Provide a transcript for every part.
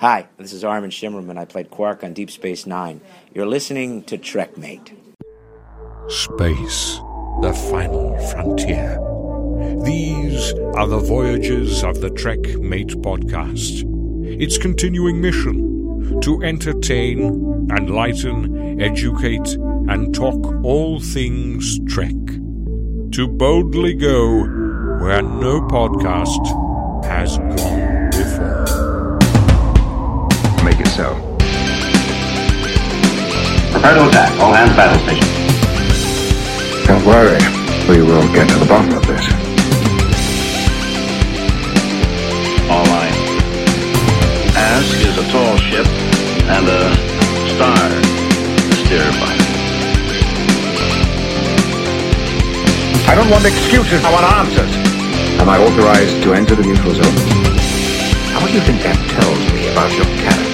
Hi, this is Armin Shimerman. I played Quark on Deep Space Nine. You're listening to Trekmate. Space, the final frontier. These are the voyages of the Trek Mate podcast. Its continuing mission to entertain, enlighten, educate, and talk all things Trek. To boldly go where no podcast has gone so. Prepare to attack. All hands battle station. Don't worry. We will get to the bottom of this. All right. Ask is a tall ship and a star to steer by. I don't want excuses. I want answers. Am I authorized to enter the neutral zone? How do you think that tells me about your character?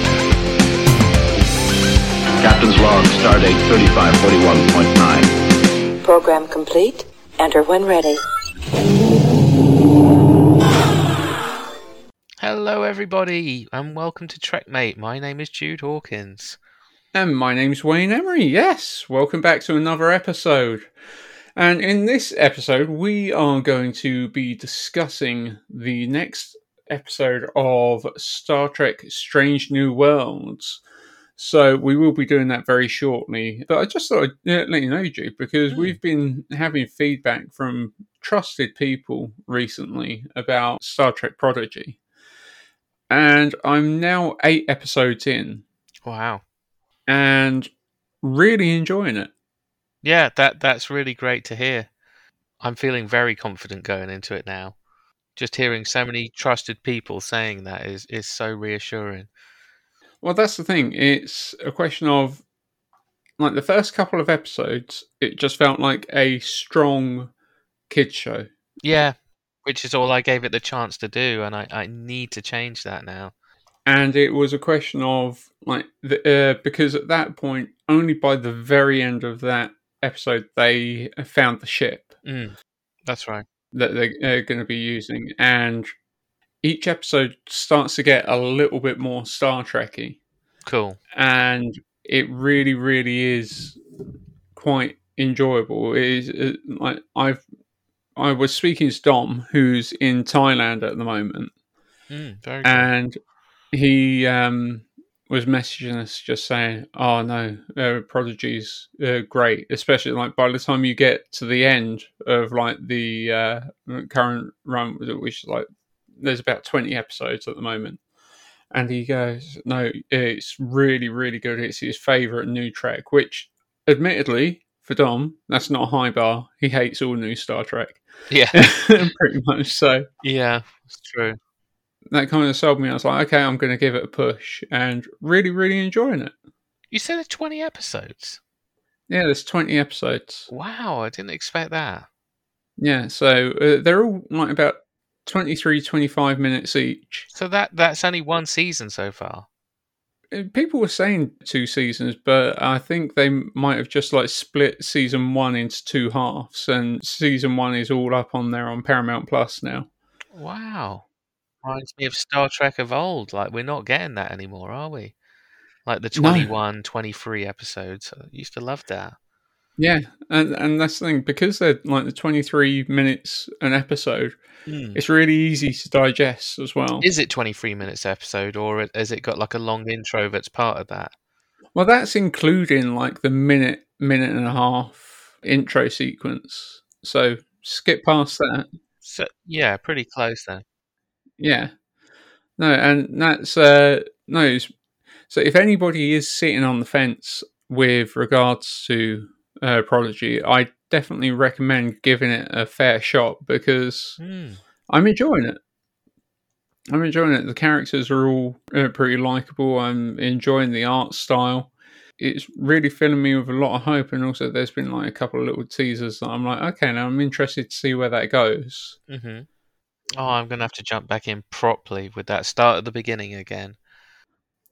Captain's log, stardate 3541.9. Program complete. Enter when ready. Hello, everybody, and welcome to Trekmate. My name is Jude Hawkins. And my name's Wayne Emery. Yes, welcome back to another episode. And in this episode, we are going to be discussing the next episode of Star Trek Strange New Worlds. So we will be doing that very shortly. But I just thought I'd let you know, Jude, because hmm. we've been having feedback from trusted people recently about Star Trek Prodigy. And I'm now eight episodes in Wow. and really enjoying it. Yeah, that that's really great to hear. I'm feeling very confident going into it now. Just hearing so many trusted people saying that is is so reassuring. Well, that's the thing. It's a question of like the first couple of episodes, it just felt like a strong kid show. Yeah, which is all I gave it the chance to do, and I, I need to change that now. And it was a question of like the, uh, because at that point, only by the very end of that episode, they found the ship Mm, that's right. that they're going to be using, and each episode starts to get a little bit more Star Trekky. Cool. and it really, really is quite enjoyable. It is uh, like I've I was speaking to Dom, who's in Thailand at the moment, Mm, very good. and he um, was messaging us just saying, "Oh no, uh, Prodigy's uh, great, especially like by the time you get to the end of like the uh, current run, which is like there's about twenty episodes at the moment." And he goes, "No, it's really, really good. It's his favorite new Trek, which, admittedly, for Dom, that's not a high bar. He hates all new Star Trek, yeah, pretty much. So yeah, it's true. that kind of sold me. I was like, okay, I'm going to give it a push, and really, really enjoying it. You said there's 20 episodes. Yeah, there's 20 episodes. Wow, I didn't expect that. Yeah, so uh, they're all like about 23, 25 minutes each. So that that's only one season so far. Uh, People were saying two seasons, but I think they might have just like split season one into two halves, and season one is all up on there on Paramount Plus now. Wow. Reminds me of Star Trek of old. Like, we're not getting that anymore, are we? Like the No. 21, 23 episodes. I used to love that. Yeah, and and that's the thing because they're like the 23 minutes an episode. It's really easy to digest as well. Is it 23 minutes episode, or has it got like a long intro that's part of that? Well, that's including like the minute, minute and a half intro sequence. So skip past that. So, yeah, pretty close then. Yeah. No, and that's uh no. So if anybody is sitting on the fence with regards to uh, Prodigy, I definitely recommend giving it a fair shot because Hmm. I'm enjoying it. I'm enjoying it. The characters are all uh, pretty likable. I'm enjoying the art style. It's really filling me with a lot of hope, and also there's been like a couple of little teasers that I'm like, okay, now I'm interested to see where that goes. hmm Oh, I'm going to have to jump back in properly with that. Start at the beginning again.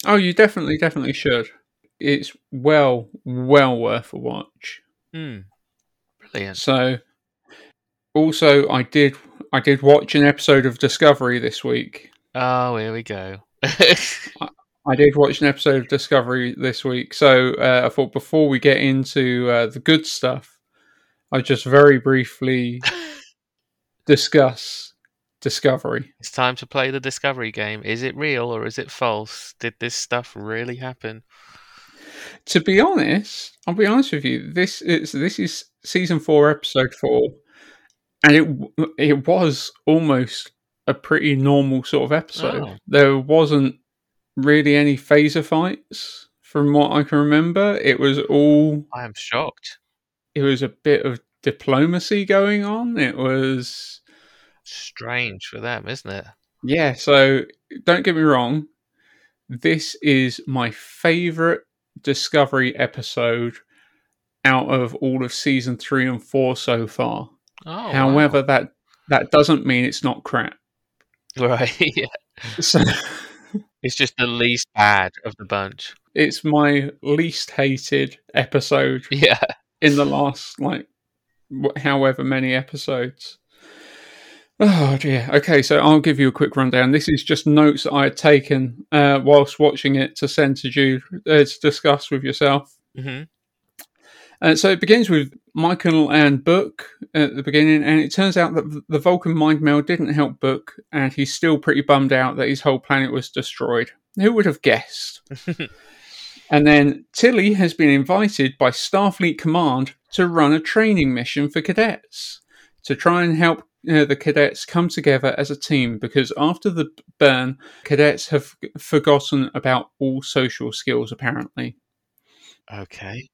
Oh, you definitely, definitely should. It's well, well worth a watch. Hmm. Brilliant. So, also, I did, I did watch an episode of Discovery this week. Oh, here we go. I did watch an episode of Discovery this week, so uh, I thought before we get into uh, the good stuff, I just very briefly discuss Discovery. It's time to play the discovery game. Is it real or is it false? Did this stuff really happen? To be honest, I'll be honest with you. This is this is season four, episode four, and it it was almost a pretty normal sort of episode. Oh. There wasn't really any phaser fights from what I can remember. It was all I am shocked. it was a bit of diplomacy going on. It was Strange for them, isn't it? yeah. So don't get me wrong. This is my favorite Discovery episode out of all of season three and four so far. Oh, However, that that doesn't mean it's not crap. right. yeah. So It's just the least bad of the bunch. it's my least hated episode Yeah. in the last like however many episodes. Oh dear. Okay, so I'll give you a quick rundown. This is just notes that I had taken uh, whilst watching it to send to you uh, to discuss with yourself. hmm Uh, so it begins with Michael and Book at the beginning, and it turns out that the Vulcan mind meld didn't help Book, and he's still pretty bummed out that his whole planet was destroyed. Who would have guessed? and then Tilly has been invited by Starfleet Command to run a training mission for cadets to try and help uh, the cadets come together as a team because after the burn, cadets have forgotten about all social skills apparently. Okay.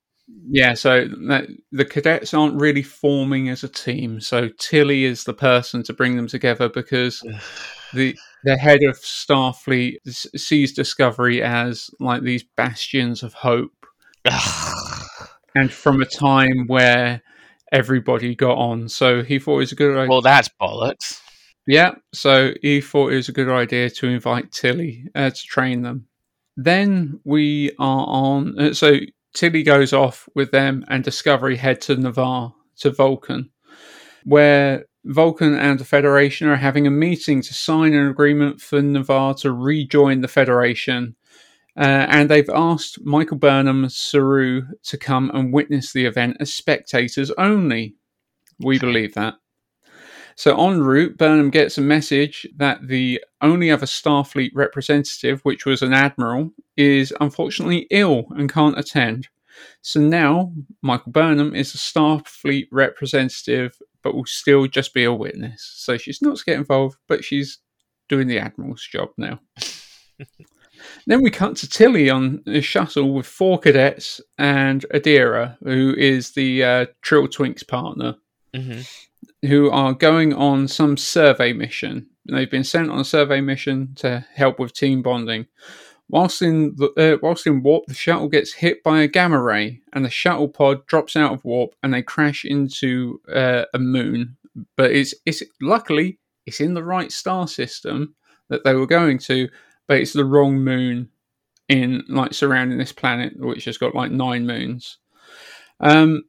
Yeah, so that, the cadets aren't really forming as a team. So Tilly is the person to bring them together because the the head of Starfleet sees Discovery as like these bastions of hope, and from a time where everybody got on. So he thought it was a good idea. well, that's bollocks. Yeah, so he thought it was a good idea to invite Tilly uh, to train them. Then we are on. Uh, so Tilly goes off with them, and Discovery head to Ni'Var to Vulcan, where Vulcan and the Federation are having a meeting to sign an agreement for Ni'Var to rejoin the Federation. Uh, and they've asked Michael Burnham Saru to come and witness the event as spectators only. We believe that. So en route, Burnham gets a message that the only other Starfleet representative, which was an admiral, is unfortunately ill and can't attend. So now Michael Burnham is a Starfleet representative, but will still just be a witness. So she's not to get involved, but she's doing the admiral's job now. then we cut to Tilly on a shuttle with four cadets and Adira, who is the uh, Trill Twink's partner hmm who are going on some survey mission. They've been sent on a survey mission to help with team bonding. Whilst in the, uh, whilst in warp, the shuttle gets hit by a gamma ray, and the shuttle pod drops out of warp, and they crash into uh, a moon. But it's it's luckily it's in the right star system that they were going to, but it's the wrong moon in like surrounding this planet, which has got like nine moons. Um,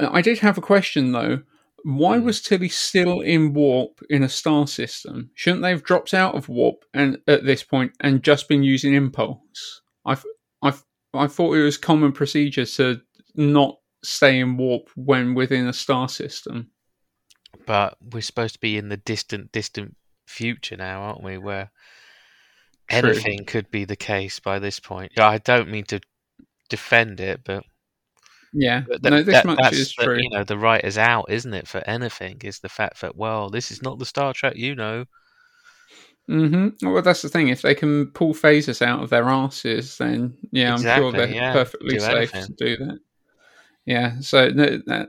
I did have a question though. Why Hmm. was Tilly still in warp in a star system? Shouldn't they have dropped out of warp and at this point and just been using impulse? I I I thought it was common procedure to not stay in warp when within a star system. But we're supposed to be in the distant, distant future now, aren't we? Where True. anything could be the case by this point. I don't mean to defend it, but, Yeah, but no, this that- much is the, true. you know the writers out, isn't it? For anything is the fact that well, this is not the Star Trek you know. hmm Well, that's the thing. If they can pull phasers out of their asses, then yeah, I'm sure they're yeah, perfectly do safe anything. to do that. Yeah. So,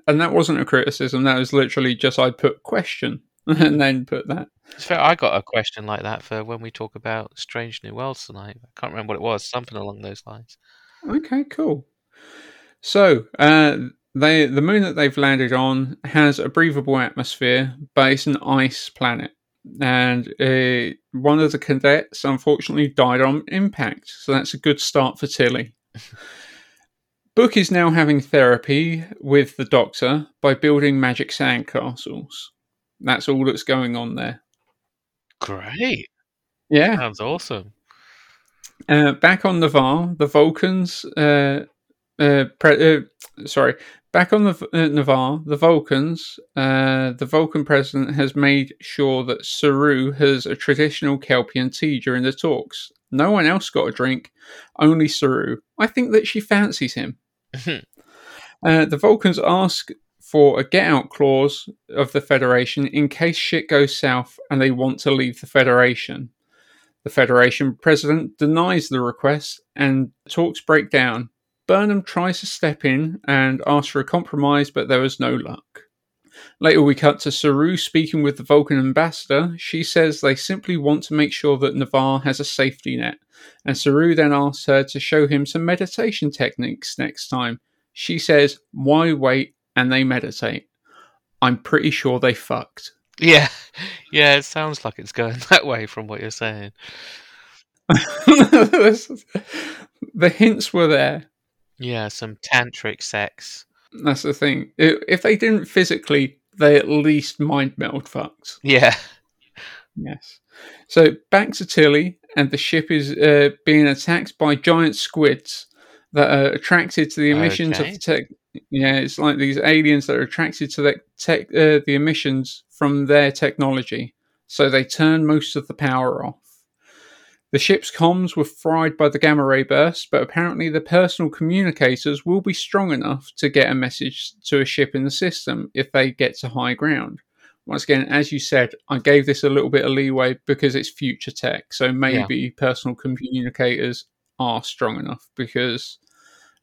and that wasn't a criticism. That was literally just I put question and then put that. It's fair. I got a question like that for when we talk about Strange New Worlds tonight. I can't remember what it was. Something along those lines. Okay, cool. So, uh, they the moon that they've landed on has a breathable atmosphere, but it's an ice planet. And uh, one of the cadets unfortunately died on impact, so that's a good start for Tilly. Book is now having therapy with the doctor by building magic sandcastles. That's all that's going on there. Great. Yeah. Sounds awesome. Uh, back on Ni'Var, the Vulcans. Uh, uh, pre- uh, sorry, back on the uh, Ni'Var, the Vulcans. Uh, the Vulcan president has made sure that Saru has a traditional Kelpien tea during the talks. No one else got a drink, only Saru. I think that she fancies him. Uh, the Vulcans ask for a get out clause of the Federation in case shit goes south and they want to leave the Federation. The Federation president denies the request and talks break down. Burnham tries to step in and ask for a compromise, but there was no luck. Later, we cut to Saru speaking with the Vulcan ambassador. She says they simply want to make sure that Ni'Var has a safety net, and Saru then asks her to show him some meditation techniques next time. She says, Why wait? And they meditate. I'm pretty sure they fucked. Yeah, yeah. It sounds like it's going that way from what you're saying. the hints were there. Yeah, some tantric sex. That's the thing. If they didn't physically, they at least mind meld fucked. Yeah, Yes. So back to Tilly, and the ship is uh, being attacked by giant squids that are attracted to the emissions Okay. of the tech. Yeah, it's like these aliens that are attracted to the tech, uh, the emissions from their technology. So they turn most of the power off. The ship's comms were fried by the gamma ray burst, but apparently the personal communicators will be strong enough to get a message to a ship in the system if they get to high ground. Once again, as you said, I gave this a little bit of leeway because it's future tech. So maybe personal communicators are strong enough because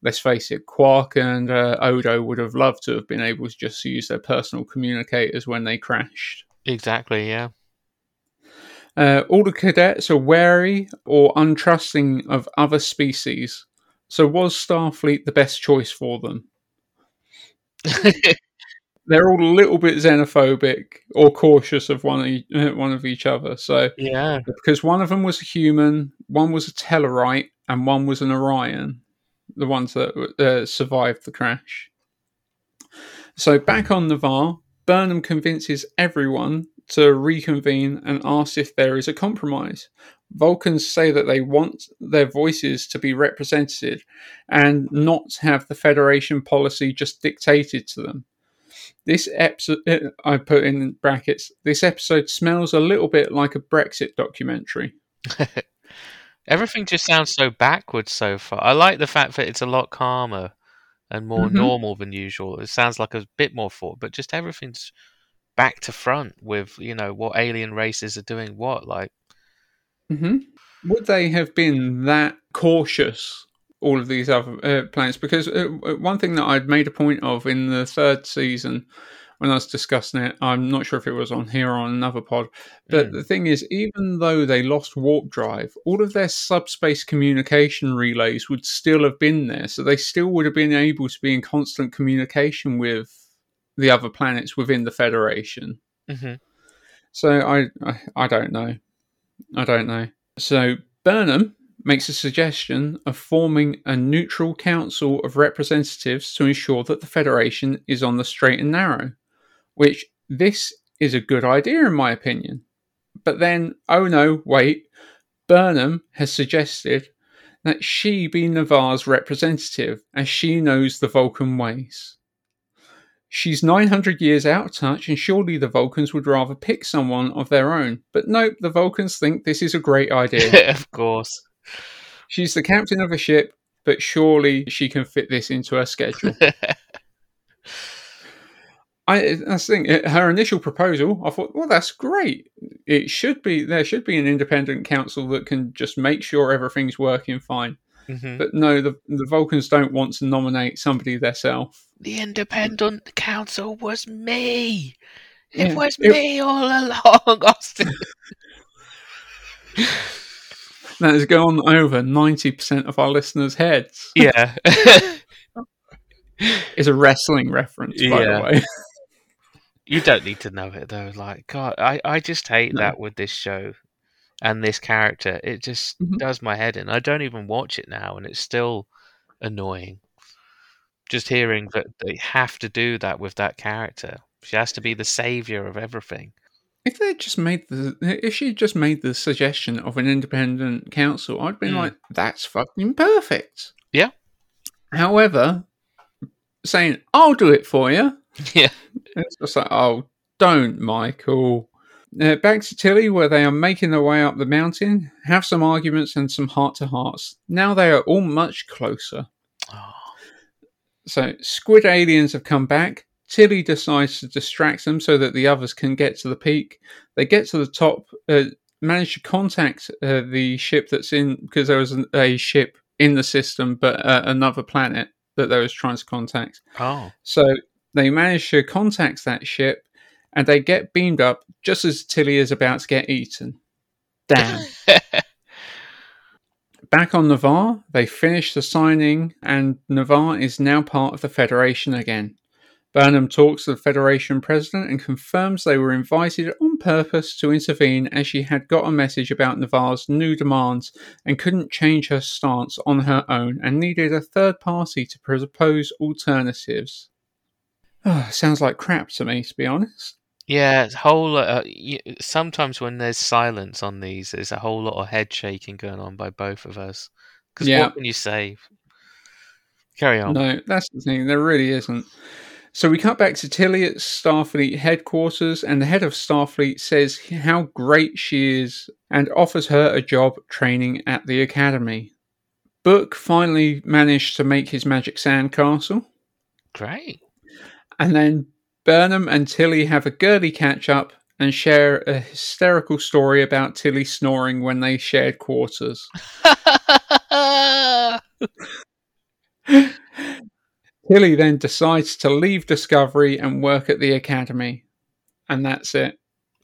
let's face it, Quark and uh, Odo would have loved to have been able to just use their personal communicators when they crashed. exactly. Yeah. Uh, all the cadets are wary or untrusting of other species. So was Starfleet the best choice for them? They're all a little bit xenophobic or cautious of one of, e- uh, one of each other. So yeah. because one of them was a human, one was a Tellarite, and one was an Orion, the ones that uh, survived the crash. So back on Ni'Var, Burnham convinces everyone to reconvene and asks if there is a compromise. Vulcans say that they want their voices to be represented and not have the Federation policy just dictated to them. This episode, I put in brackets, this episode smells a little bit like a Brexit documentary. Everything just sounds so backwards so far. I like the fact that it's a lot calmer and more Mhm. normal than usual. It sounds like a bit more thought, but just everything's back to front with you know what alien races are doing what. Like, Mm-hmm. Would they have been that cautious, all of these other uh, planets? Because uh, one thing that I'd made a point of in the third season when I was discussing it, I'm not sure if it was on here or on another pod, but Mm. the thing is, even though they lost warp drive, all of their subspace communication relays would still have been there. So they still would have been able to be in constant communication with the other planets within the Federation. mhm. So I, I, I don't know. I don't know. So Burnham makes a suggestion of forming a neutral council of representatives to ensure that the Federation is on the straight and narrow, which this is a good idea in my opinion. But then, oh no, wait, Burnham has suggested that she be Ni'Var's representative as she knows the Vulcan ways. She's 900 years out of touch, and surely the Vulcans would rather pick someone of their own. But nope, the Vulcans think this is a great idea. of course. She's the captain of a ship, but surely she can fit this into her schedule. I that's the thing. Her initial proposal, I thought, well, that's great. It should be there should be an independent council that can just make sure everything's working fine. Mhm. But no, the the Vulcans don't want to nominate somebody themselves. The independent council was me. It Yeah, was it- me all along, Austin. That has gone over ninety percent of our listeners' heads. yeah. It's a wrestling reference, by Yeah. the way. You don't need to know it though. Like God, I, I just hate No. that with this show and this character. It just Mhm. does my head in. I don't even watch it now, and it's still annoying. Just hearing that they have to do that with that character. She has to be the savior of everything. if they just made the if she just made the suggestion of an independent council, I'd been Mm. like, that's fucking perfect. Yeah. However, saying I'll do it for you, Yeah. it's just like, oh, don't, Michael. Uh, back to Tilly, where they are making their way up the mountain, have some arguments and some heart to hearts. Now they are all much closer. Oh, So, squid aliens have come back. Tilly decides to distract them so that the others can get to the peak. They get to the top, uh, manage to contact uh, the ship that's in, because there was an, a ship in the system, but uh, another planet that they was trying to contact. oh. So, they manage to contact that ship and they get beamed up just as Tilly is about to get eaten. Damn. Back on Ni'Var, they finish the signing, and Ni'Var is now part of the Federation again. Burnham talks to the Federation president and confirms they were invited on purpose to intervene as she had got a message about Ni'Var's new demands and couldn't change her stance on her own and needed a third party to propose alternatives. Oh, sounds like crap to me, to be honest. Yeah, whole. Uh, sometimes when there's silence on these, there's a whole lot of head shaking going on by both of us. Because Yeah. what can you say? Carry on. No, that's the thing. There really isn't. So we cut back to Tilly at Starfleet headquarters, and the head of Starfleet says how great she is and offers her a job training at the academy. Book finally managed to make his magic sandcastle, Great. and then Burnham and Tilly have a girly catch up and share a hysterical story about Tilly snoring when they shared quarters. Tilly then decides to leave Discovery and work at the Academy. And that's it.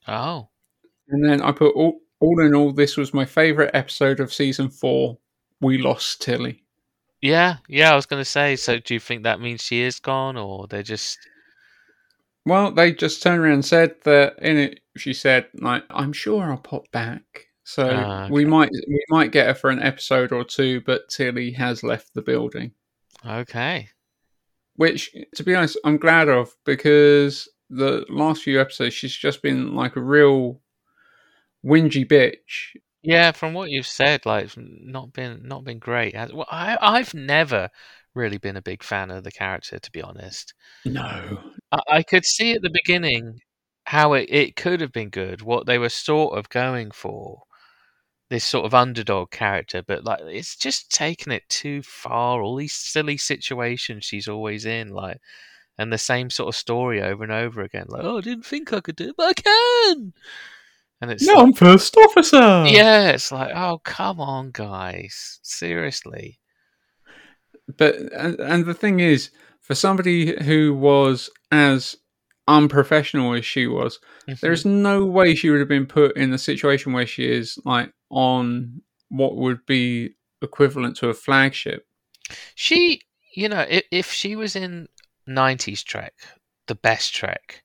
oh, And then I put all, all in all, this was my favourite episode of season four. We lost Tilly. yeah, yeah. I was going to say. So, do you think that means she is gone, or they're just? Well, they just turned around and said that in it, she said, like, I'm sure I'll pop back. So Ah, we might we might get her for an episode or two, but Tilly has left the building. Okay. Which, to be honest, I'm glad of because the last few episodes she's just been like a real whingy bitch. Yeah, from what you've said, like not been not been great. Well, I I've never really been a big fan of the character, to be honest. No. I, I could see at the beginning how it, it could have been good, what they were sort of going for, this sort of underdog character, but like it's just taken it too far. All these silly situations she's always in, like, and the same sort of story over and over again. Like, oh, I didn't think I could do it, but I can. And it's No, like, I'm first officer. yeah, it's like, oh, come on, guys, seriously. But and, and the thing is, for somebody who was as unprofessional as she was, there's no way she would have been put in the situation where she is, like on what would be equivalent to a flagship. She, you know, if, if she was in 90s Trek, the best Trek,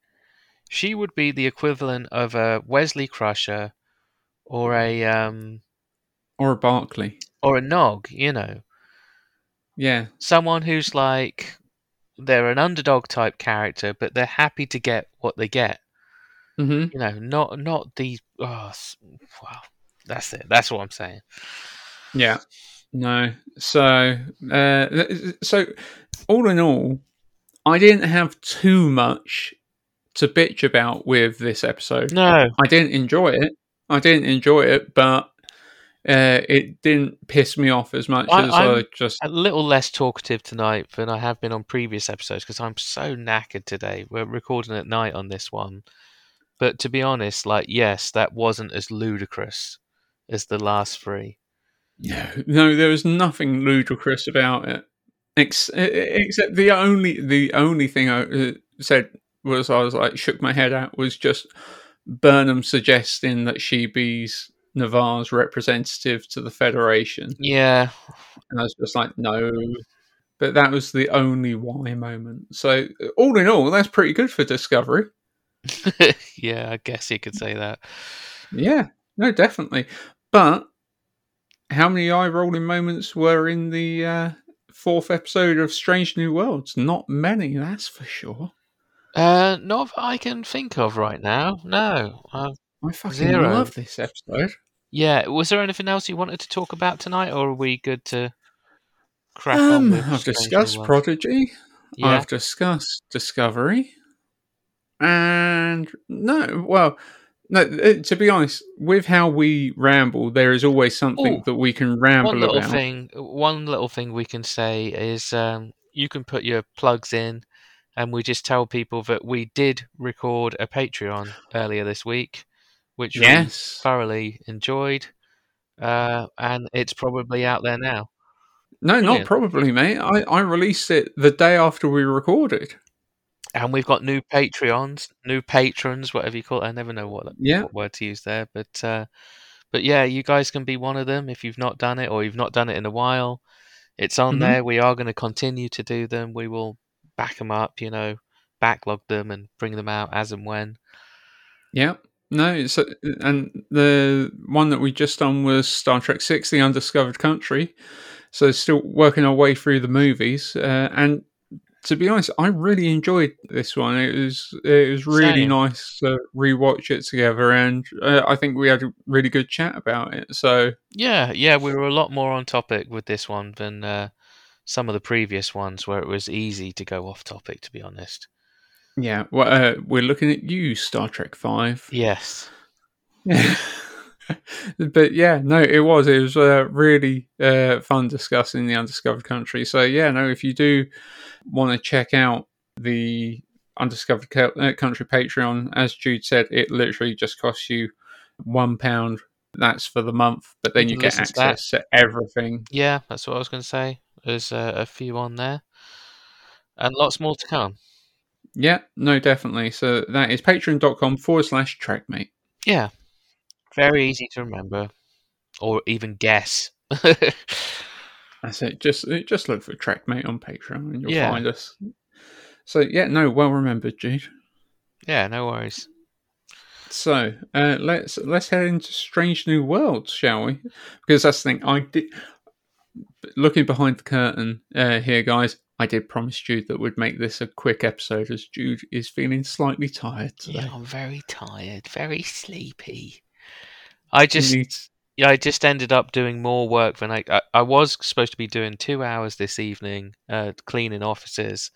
she would be the equivalent of a Wesley Crusher or a um Or a Barclay. or a Nog, you know. Yeah. Someone who's like they're an underdog type character, but they're happy to get what they get. hmm You know, not not these. oh wow. That's it. That's what I'm saying. Yeah. No. So, uh, so all in all, I didn't have too much to bitch about with this episode. No. I didn't enjoy it. I didn't enjoy it, but uh, it didn't piss me off as much I- as I I'm- just. a little less talkative tonight than I have been on previous episodes because I'm so knackered today. We're recording at night on this one. But to be honest, like, yes, that wasn't as ludicrous as the last three. No, no, there was nothing ludicrous about it, ex- except the only the only thing I uh, said was I was like shook my head at was just Burnham suggesting that she be Ni'Var's representative to the Federation, Yeah. and I was just like, no. But that was the only why moment. So all in all, that's pretty good for Discovery. yeah, I guess you could say that. Yeah, no, definitely. But how many eye rolling moments were in the uh, fourth episode of Strange New Worlds? Not many, that's for sure. Uh, not that I can think of right now. No. Uh, I fucking Zero. love this episode. Yeah. Was there anything else you wanted to talk about tonight, or are we good to crack Um, on? With I've discussed Prodigy. Yeah. I've discussed Discovery. And no, well, no. uh, To be honest, with how we ramble, there is always something Ooh, that we can ramble one little about. thing one little thing we can say is um, you can put your plugs in and we just tell people that we did record a patreon earlier this week which Yes. we thoroughly enjoyed uh, and it's probably out there now No, not probably, mate. I, I released it the day after we recorded. and we've got new patreons new patrons whatever you call it i never know what, Yeah. what word to use there but uh, but yeah you guys can be one of them if you've not done it or you've not done it in a while it's on Mhm. there we are going to continue to do them we will back them up you know backlog them and bring them out as and when Yeah. No, it's, and the one that we just done was Star Trek Six: The Undiscovered Country. So still working our way through the movies, uh, and to be honest, I really enjoyed this one. It was it was really Same. nice to rewatch it together, and uh, I think we had a really good chat about it. So yeah yeah we were a lot more on topic with this one than uh, some of the previous ones where it was easy to go off topic to be honest yeah, well, uh, we're looking at you, Star Trek Five. yes but yeah, no, it was. It was uh, really uh, fun discussing the undiscovered country. So yeah, no, if you do want to check out the undiscovered uh, country Patreon, as Jude said, it literally just costs you one pound. That's for the month, but then You you, get listen to access to everything. yeah that's what i was going to say there's uh, a few on there and lots more to come Yeah, no, definitely. So that is patreon.com forward slash trekmate. Yeah. Very easy to remember or even guess. That's it. Just just look for Trekmate on Patreon and you'll Yeah. find us. So yeah, no, well remembered, Jude. yeah, no worries. So uh, let's let's head into Strange New Worlds, shall we? Because that's the thing. I did looking behind the curtain uh, here, guys. I did promise Jude that we'd make this a quick episode, as Jude is feeling slightly tired today. Yeah, I'm very tired, very sleepy. I just needs- yeah, I just ended up doing more work than I I, I was supposed to be doing two hours this evening, uh, cleaning offices.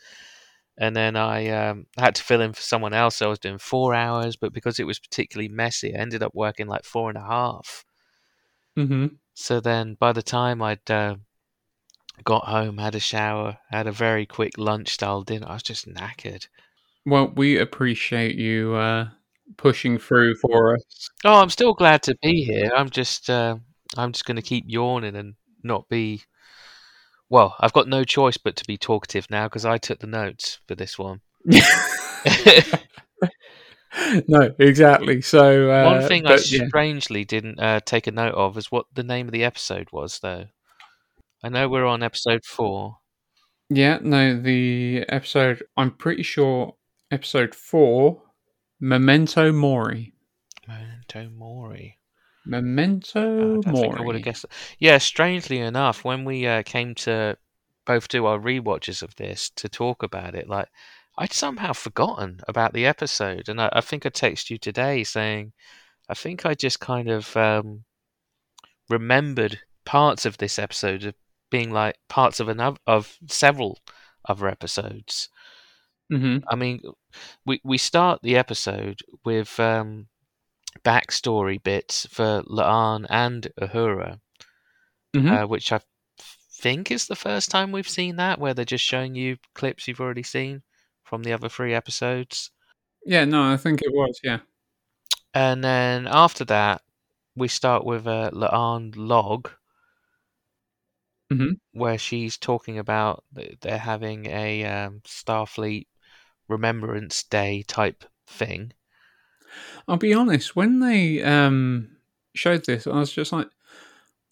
And then I um, had to fill in for someone else. So I was doing four hours, but because it was particularly messy, I ended up working like four and a half. Mhm. So then by the time I'd uh, got home, had a shower, had a very quick lunch style dinner, I was just knackered. Well, we appreciate you uh, pushing through for us. Oh, I'm still glad to be here. I'm just uh, I'm just going to keep yawning and not be. Well, I've got no choice but to be talkative now because I took the notes for this one. no, exactly. So uh, one thing I but, yeah. strangely didn't uh, take a note of is what the name of the episode was, though. I know we're on episode four. Yeah, no, the episode, I'm pretty sure episode four, Memento Mori. Memento Mori. Memento I don't think I would Mori. have guessed. That. Yeah, strangely enough, when we uh, came to both do our rewatches of this to talk about it, like I'd somehow forgotten about the episode, and I, I think I texted you today saying I think I just kind of um, remembered parts of this episode of being like parts of another of several other episodes. hmm I mean, we we start the episode with um, backstory bits for La'an and Uhura, Mhm. uh, which I think is the first time we've seen that, where they're just showing you clips you've already seen from the other three episodes. Yeah, no, I think it was, yeah. And then after that, we start with a La'an log, Mhm. where she's talking about th- they're having a um, Starfleet Remembrance Day type thing. I'll be honest, when they um, showed this, I was just like,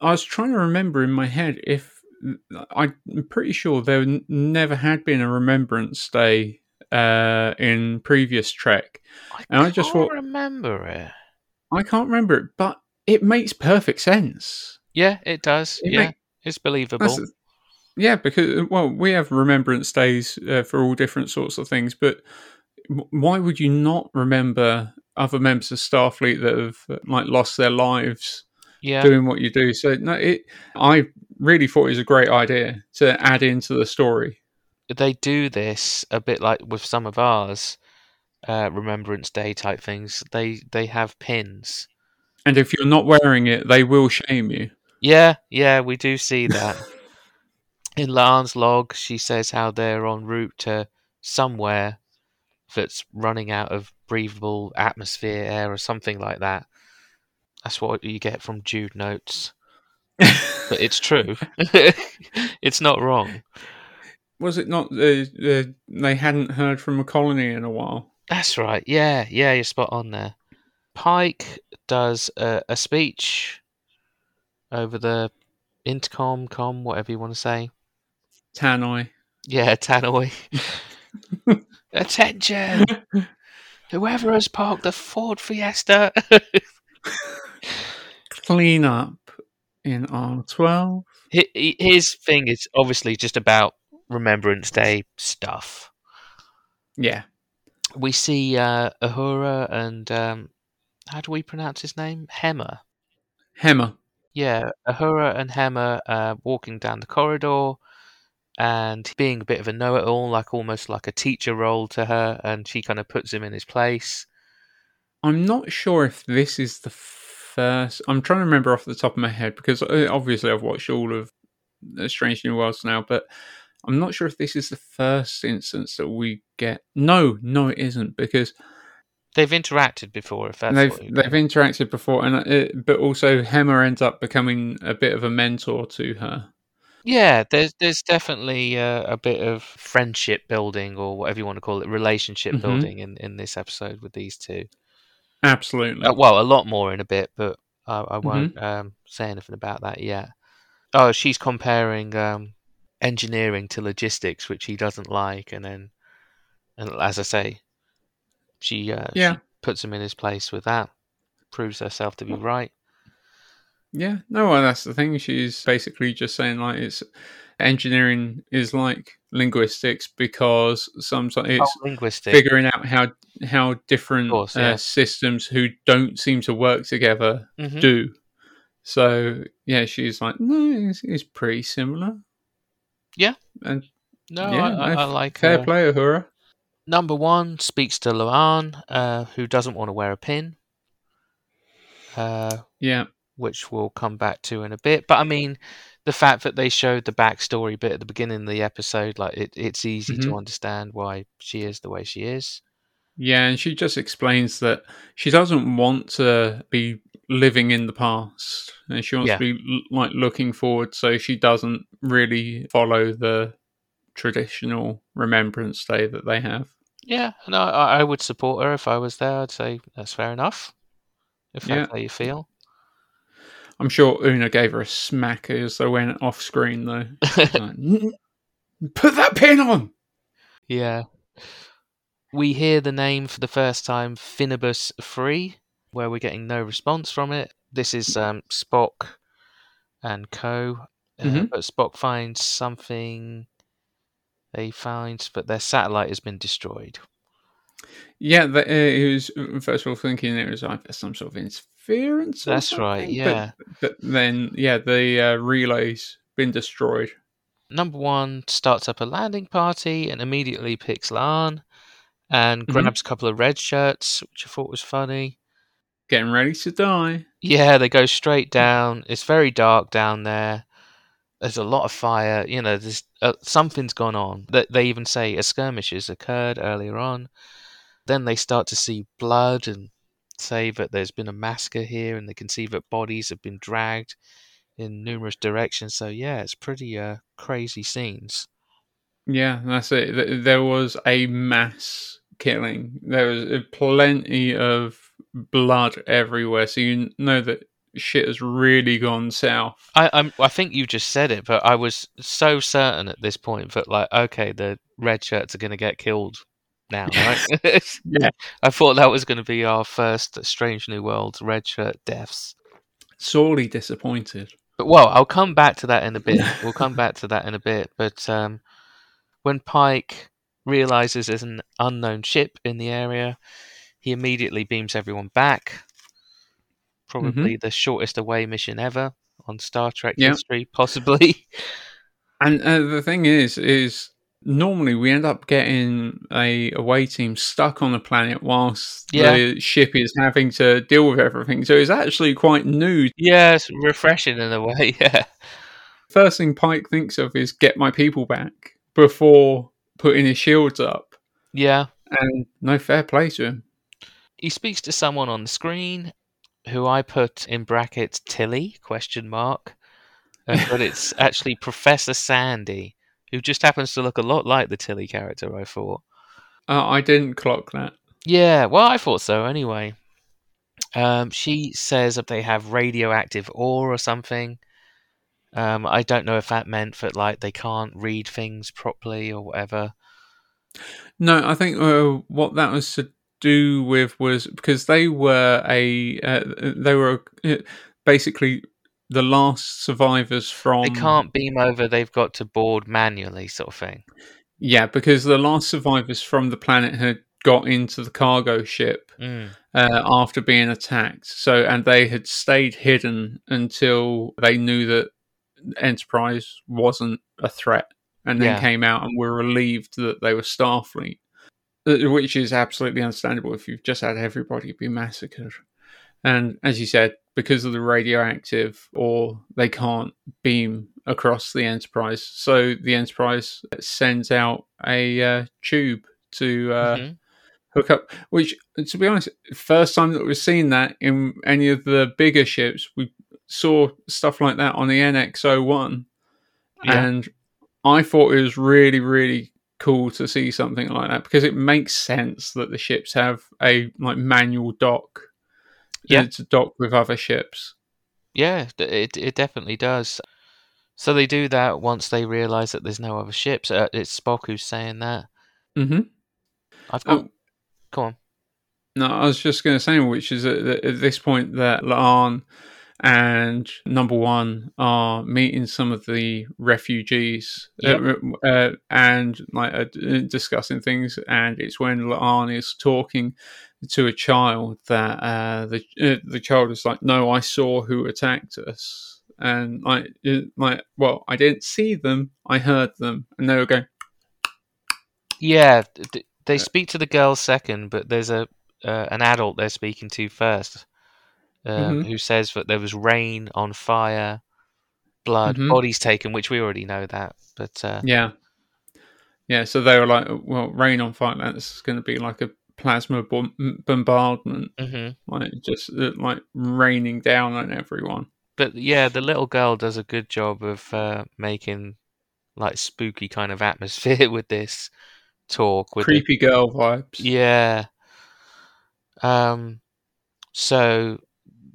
I was trying to remember in my head if I'm pretty sure there n- never had been a Remembrance Day uh, in previous Trek. I And I just can't thought- remember it. I can't remember it, but it makes perfect sense. Yeah, it does. It yeah, make- it's believable. Yeah, because well, we have Remembrance Days uh, for all different sorts of things, but why would you not remember other members of Starfleet that have uh, like lost their lives Yeah. doing what you do? So no, it. I really thought it was a great idea to add into the story. they do this a bit like with some of ours uh, Remembrance Day type things. They they have pins. And if you're not wearing it, they will shame you. Yeah, yeah, we do see that. In La'an's log, she says how they're en route to somewhere that's running out of breathable atmosphere, air, or something like that. That's what you get from Jude notes. but it's true. it's not wrong. Was it not? Uh, uh, they hadn't heard from a colony in a while. That's right. Yeah, yeah, you're spot on there. Pike does a, a speech over the intercom, com, whatever you want to say. Tannoy. Yeah, Tannoy. Attention! Whoever has parked the Ford Fiesta. Clean up in R12. Hi- hi- His thing is obviously just about Remembrance Day stuff. Yeah. We see uh, Uhura and um, how do we pronounce his name? Hema. Hemmer. Yeah, Uhura and Hemmer uh, walking down the corridor and being a bit of a know it all, like almost like a teacher role to her, and she kind of puts him in his place. I'm not sure if this is the first. I'm trying to remember off the top of my head because uh, obviously I've watched all of the Strange New Worlds now, but I'm not sure if this is the first instance that we get. No, no, it isn't because They've interacted before, if that's they've they've mean. interacted before, and uh, but also Hemmer ends up becoming a bit of a mentor to her. Yeah, there's there's definitely uh, a bit of friendship building, or whatever you want to call it, relationship Mhm. building in, in this episode with these two. Absolutely. Uh, well, a lot more in a bit, but I, Mm-hmm. I won't um, say anything about that yet. Oh, she's comparing um, engineering to logistics, which he doesn't like, and then, and as I say, she uh, Yeah. she puts him in his place with that, proves herself to be right. Yeah, no, well, that's the thing. She's basically just saying like it's engineering is like linguistics because sometimes it's oh, linguistic. figuring out how how different course, uh, systems who don't seem to work together Mhm. do. So yeah, she's like, no, it's, it's pretty similar. Yeah. and No, yeah, I, I, I like fair her. play, Uhura. Number one speaks to La'an, uh, who doesn't want to wear a pin, uh, Yeah, which we'll come back to in a bit. But I mean, the fact that they showed the backstory bit at the beginning of the episode, like it, it's easy Mhm. to understand why she is the way she is. yeah, and she just explains that she doesn't want to be living in the past, and she wants Yeah. to be like looking forward. So she doesn't really follow the traditional Remembrance Day that they have. Yeah, no, I, I would support her if I was there. I'd say that's fair enough. If Yeah. that's how you feel. I'm sure Una gave her a smack as they went off screen, though. Like, Put that pin on. Yeah. We hear the name for the first time, Finibus Free, where we're getting no response from it. This is um, Spock and Co. Uh, Mhm. But Spock finds something they find, but their satellite has been destroyed. Yeah, the, uh, he was first of all thinking it was like some sort of interference. That's right, yeah. But, but then, yeah, the uh, relay's been destroyed. Number one starts up a landing party and immediately picks La'an and Mhm. grabs a couple of red shirts, which I thought was funny. Getting ready to die. Yeah, they go straight down. It's very dark down there. There's a lot of fire. You know, there's uh, something's gone on. They, they even say a skirmish has occurred earlier on. Then they start to see blood and say that there's been a massacre here, and they can see that bodies have been dragged in numerous directions. So yeah, it's pretty uh, crazy scenes. Yeah, that's it. There was a mass killing. There was uh, plenty of blood everywhere. So you know that shit has really gone south. I I'm, I think you just said it, but I was so certain at this point that like, okay, the red shirts are going to get killed now, right? Yeah. I thought that was going to be our first Strange New World red shirt deaths. Sorely disappointed. But well, I'll come back to that in a bit. we'll come back to that in a bit. But um, when Pike realizes there's an unknown ship in the area. He immediately beams everyone back. Probably the shortest away mission ever on Star Trek Yeah. history, possibly. And uh, the thing is, is normally we end up getting a away team stuck on the planet whilst Yeah. the ship is having to deal with everything. So it's actually quite new. yeah, it's refreshing in a way. Yeah, First thing Pike thinks of is get my people back before putting his shields up. yeah. And no fair play to him. He speaks to someone on the screen, who I put in brackets Tilly question mark, uh, but it's actually Professor Sandy, who just happens to look a lot like the Tilly character. I thought. Uh, I didn't clock that. Yeah, well, I thought so anyway. Um, she says that they have radioactive ore or something. Um, I don't know if that meant that like they can't read things properly or whatever. No, I think uh, what that was do with was because they were a uh, they were uh, basically the last survivors from They can't beam over; they've got to board manually, sort of thing. yeah because the last survivors from the planet had got into the cargo ship Mm. uh, after being attacked so and they had stayed hidden until they knew that Enterprise wasn't a threat and then Yeah. came out and were relieved that they were Starfleet which is absolutely understandable if you've just had everybody be massacred. And as you said, because of the radioactive, or they can't beam across the Enterprise, so the Enterprise sends out a uh, tube to uh, Mhm. hook up. Which, to be honest, first time that we've seen that in any of the bigger ships, we saw stuff like that on the NX-01, Yeah. and I thought it was really, really cool to see something like that because it makes sense that the ships have a like manual dock Yeah. to dock with other ships. Yeah, it it definitely does. So they do that once they realise that there's no other ships. Uh, it's Spock who's saying that. Mm-hmm. I've got. Oh, Come on. no, I was just going to say, which is at, at this point that La'an and Number One are meeting some of the refugees uh, uh, and like uh, discussing things, and it's when La'an is talking to a child that uh, the uh, the child is like, "No, I saw who attacked us." And it- like, well, I didn't see them, I heard them, and they were going, Yeah, they Uh, speak to the girl second, but there's a uh, an adult they're speaking to first, um, Mhm. who says that there was rain on fire, blood, Mhm. bodies taken, which we already know that. But uh, Yeah. Yeah, so they were like, well, rain on fire, that's going to be like a plasma bom- bombardment, mhm. like just uh, like raining down on everyone. but yeah, the little girl does a good job of uh, making like spooky kind of atmosphere with this talk. With the- Creepy girl vibes. Yeah. Um. So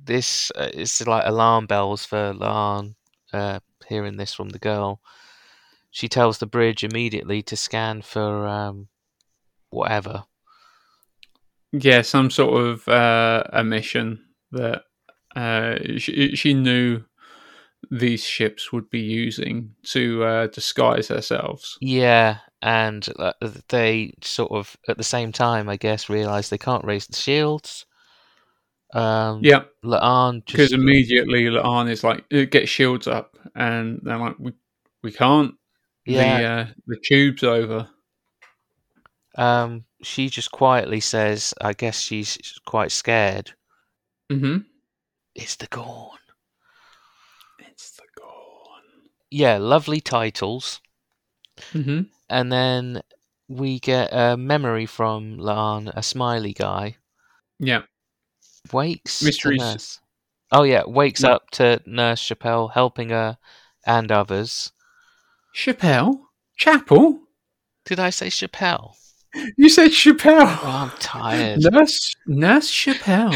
this uh, is like alarm bells for La'an. Uh, hearing this from the girl, she tells the bridge immediately to scan for um, whatever. Yeah, some sort of uh, emission that uh, she, she knew these ships would be using to uh, disguise themselves. Yeah, and uh, they sort of at the same time, I guess, realize they can't raise the shields. Um, Yeah, La'an because immediately La'an is like, "Uh, get shields up, and they're like, we we can't. yeah. The uh, the tube's over. Um, she just quietly says, I guess she's quite scared. Mm-hmm. It's the Gorn. It's the Gorn. Yeah, lovely titles. Mm-hmm. And then we get a memory from La'an, a smiley guy. Yeah. Wakes Mysteries. nurse. Oh yeah, wakes No. up to Nurse Chappelle helping her and others. Chappelle? Chapel? Did I say Chappelle? You said Chappelle. Oh, I'm tired. Nurse Nurse Chappelle.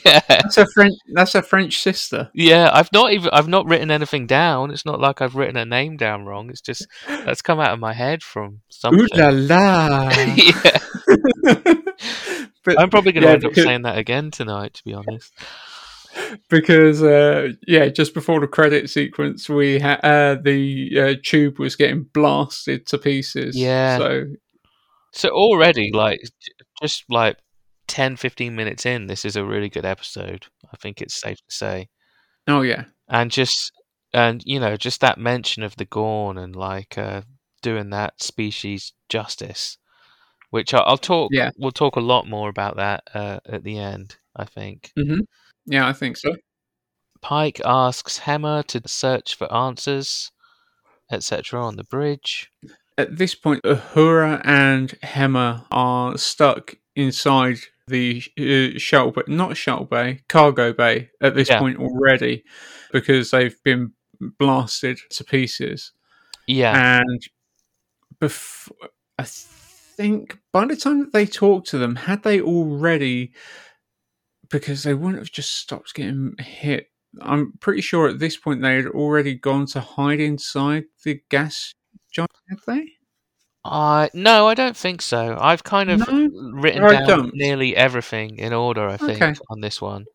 yeah. That's a French that's a French sister. Yeah, I've not even I've not written anything down. It's not like I've written her name down wrong. It's just that's come out of my head from something. Ooh la la. yeah. but I'm probably going to yeah, end up because- saying that again tonight, to be honest. because uh, yeah, just before the credit sequence, we ha- uh, the uh, tube was getting blasted to pieces. Yeah. So So already, like, j- just like 10, 15 minutes in, this is a really good episode. I think it's safe to say. Oh yeah, And just, and you know, just that mention of the Gorn and like uh, doing that species justice, which I- I'll talk. Yeah. we'll talk a lot more about that uh, at the end. I think. Mm-hmm. yeah, I think so. Pike asks Hemmer to search for answers, etc., on the bridge. At this point, Uhura and Hemmer are stuck inside the uh, shuttle, but not shuttle bay, cargo bay at this Yeah. point already, because they've been blasted to pieces. Yeah, And bef- I think by the time that they talked to them, had they already, because they wouldn't have just stopped getting hit. I'm pretty sure at this point they had already gone to hide inside the gas giant, had they? I no, I don't think so. I've kind of No? written down don't. nearly everything in order. I think Okay. on this one.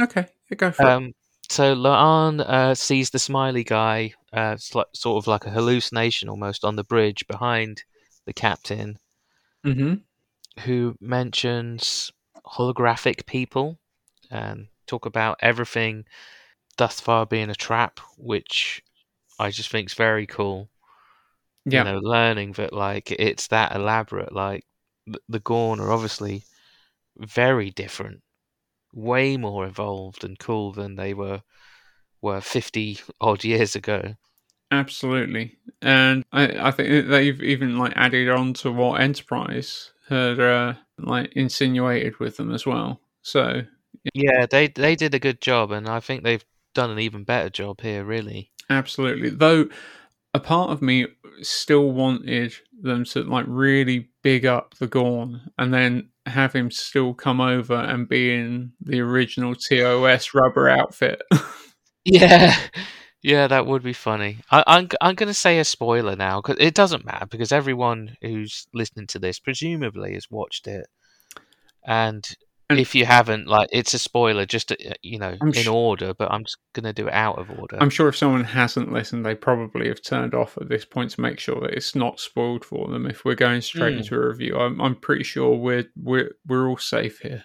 Okay, go for it. Um, so La'an uh, sees the smiley guy, uh, sort of like a hallucination almost on the bridge behind the captain, hmm who mentions holographic people and talk about everything thus far being a trap, which I just think is very cool. Yeah, You know, learning that like it's that elaborate. Like th- the Gorn are obviously very different, way more evolved and cool than they were were fifty odd years ago. absolutely. And I, I think that they've even like added on to what Enterprise had uh, like insinuated with them as well. So Yeah, they they did a good job, and I think they've done an even better job here. Really. Absolutely. Though a part of me still wanted them to like really big up the Gorn and then have him still come over and be in the original TOS rubber outfit. Yeah, yeah, that would be funny. I, I'm g- I'm going to say a spoiler now because it doesn't matter because everyone who's listening to this presumably has watched it, And- if you haven't, like, it's a spoiler, just uh, you know, I'm in sh- order. But I'm just going to do it out of order. I'm sure if someone hasn't listened, they probably have turned off at this point to make sure that it's not spoiled for them. If we're going straight Mm. into a review, I'm, I'm pretty sure we're we're we're all safe here.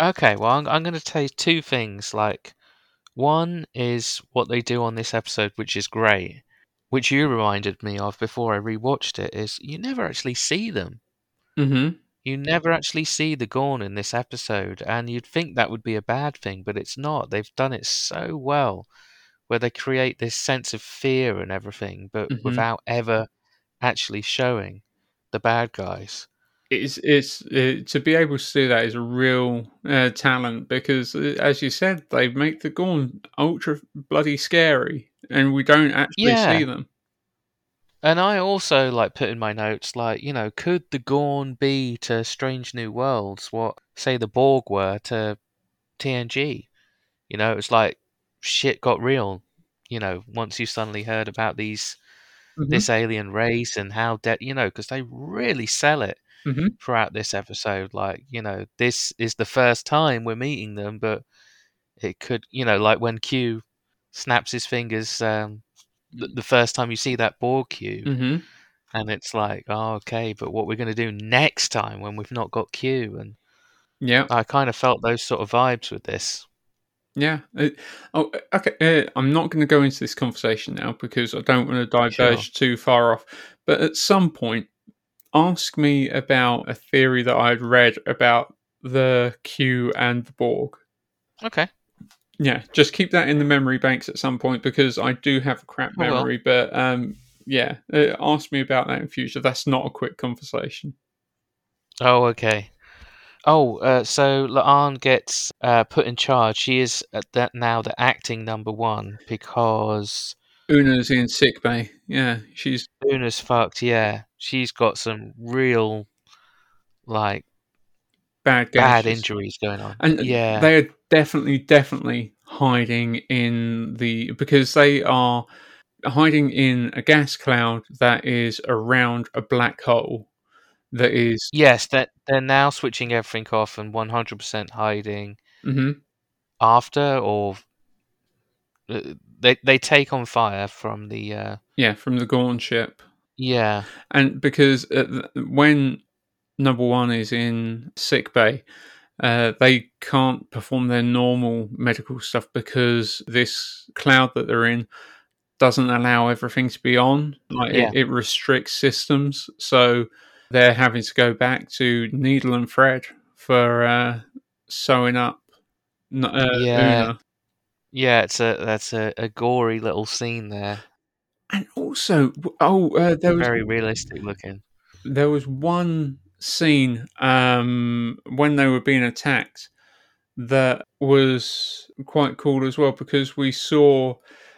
Okay, well, I'm, I'm going to tell you two things. Like, one is what they do on this episode, which is great, which you reminded me of before I rewatched it. Is you never actually see them. Mm-hmm. You never actually see the Gorn in this episode, and you'd think that would be a bad thing, but it's not. They've done it so well, where they create this sense of fear and everything, but Mhm. without ever actually showing the bad guys. it's it's uh, to be able to do that is a real uh, talent because uh, as you said they make the Gorn ultra bloody scary and we don't actually Yeah. see them And I also like put in my notes, like, you know, could the Gorn be to Strange New Worlds what, say, the Borg were to TNG? You know, it's like shit got real. You know, once you suddenly heard about these Mhm. this alien race and how de- you know, because they really sell it Mhm. throughout this episode. Like, you know, this is the first time we're meeting them, but it could, you know, like when Q snaps his fingers. Um, the, the first time you see that Borg cube, hmm and it's like, oh, okay, but what we're going to do next time when we've not got Q? And yeah I kind of felt those sort of vibes with this. yeah Uh, oh okay uh, i'm not going to go into this conversation now because i don't want to diverge too far off but at some point ask me about a theory that i'd read about the q and the borg Okay. Yeah, just keep that in the memory banks at some point because I do have a crap will. memory. But um, yeah, uh, ask me about that in future. That's not a quick conversation. Oh, okay. Oh, uh, so La'an gets uh, put in charge. She is at that now the acting number one because Una's in sick bay. Yeah, she's Una's fucked. Yeah, she's got some real like bad. bad injuries going on. and yeah, they are definitely, definitely hiding in the because they are hiding in a gas cloud that is around a black hole that is. yes, that they're now switching everything off and one hundred percent hiding Mhm. after or uh, they they take on fire from the uh, Yeah, from the Gorn ship. Yeah. and because uh, when number one is in sick bay, uh, they can't perform their normal medical stuff because this cloud that they're in doesn't allow everything to be on. Like Yeah. it, it restricts systems, so they're having to go back to needle and thread for uh, sewing up. Uh, Yeah. Una. Yeah, it's a that's a, a gory little scene there. and also, oh, uh, there was Very realistic looking. there was one scene um, when they were being attacked that was quite cool as well because we saw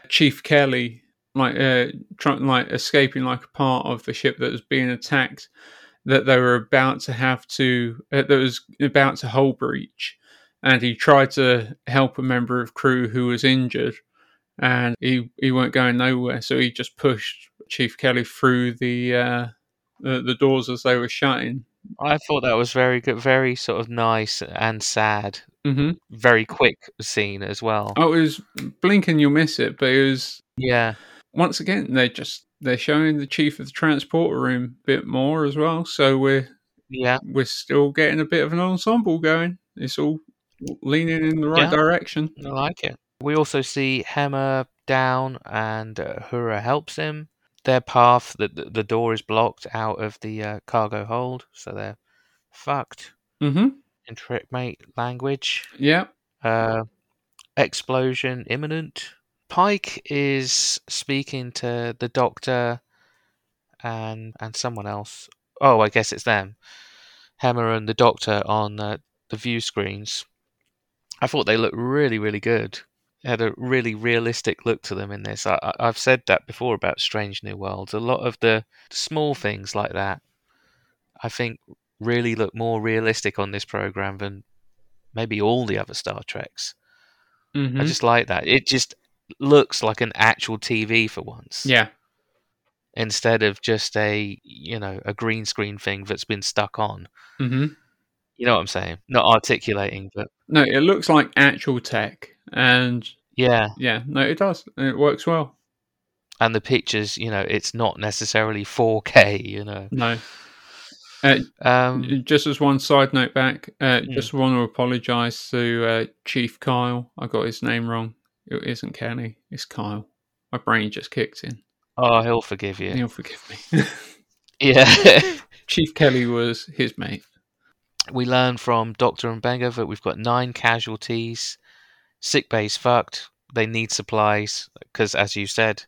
Chief Kelly like uh, trying like escaping like a part of the ship that was being attacked that they were about to have to uh, that was about to hull breach and he tried to help a member of crew who was injured and he he weren't going nowhere so he just pushed Chief Kelly through the uh, the, the doors as they were shutting. I thought that was very good, very sort of nice and sad. Mm-hmm. Very quick scene as well. Oh, it was blink and you'll miss it, but it was Yeah, once again they're just they're showing the chief of the transporter room a bit more as well. So we're yeah, we're still getting a bit of an ensemble going. It's all leaning in the right Yeah. direction. I like it. We also see Hemmer down, and uh, Hura helps him. Their path, the the the door is blocked out of the uh, cargo hold, so they're fucked. Mm-hmm. In Trekmate language, Yeah. uh, explosion imminent. Pike is speaking to the doctor and and someone else. Oh, I guess it's them. Hemmer and the doctor on uh, the view screens. I thought they looked really, really good. Had a really realistic look to them in this. I, I've said that before about Strange New Worlds. A lot of the small things like that, I think, really look more realistic on this program than maybe all the other Star Treks. Mm-hmm. I just like that. It just looks like an actual TV for once, yeah. instead of just a you know a green screen thing that's been stuck on. Mm-hmm. You know what I'm saying? Not articulating, but No, it looks like actual tech, and yeah. yeah, no, it does. It works well. And the pictures, you know, it's not necessarily 4K. You know, No. Uh, um, just as one side note back, uh, Hmm. just want to apologise to uh, Chief Kyle. I got his name wrong. It isn't Kenny. It's Kyle. My brain just kicked in. oh, he'll forgive you. He'll forgive me. Yeah. Chief Kelly was his mate. we learn from Doctor M'Benga that we've got nine casualties. Sick bay's fucked. They need supplies because, as you said,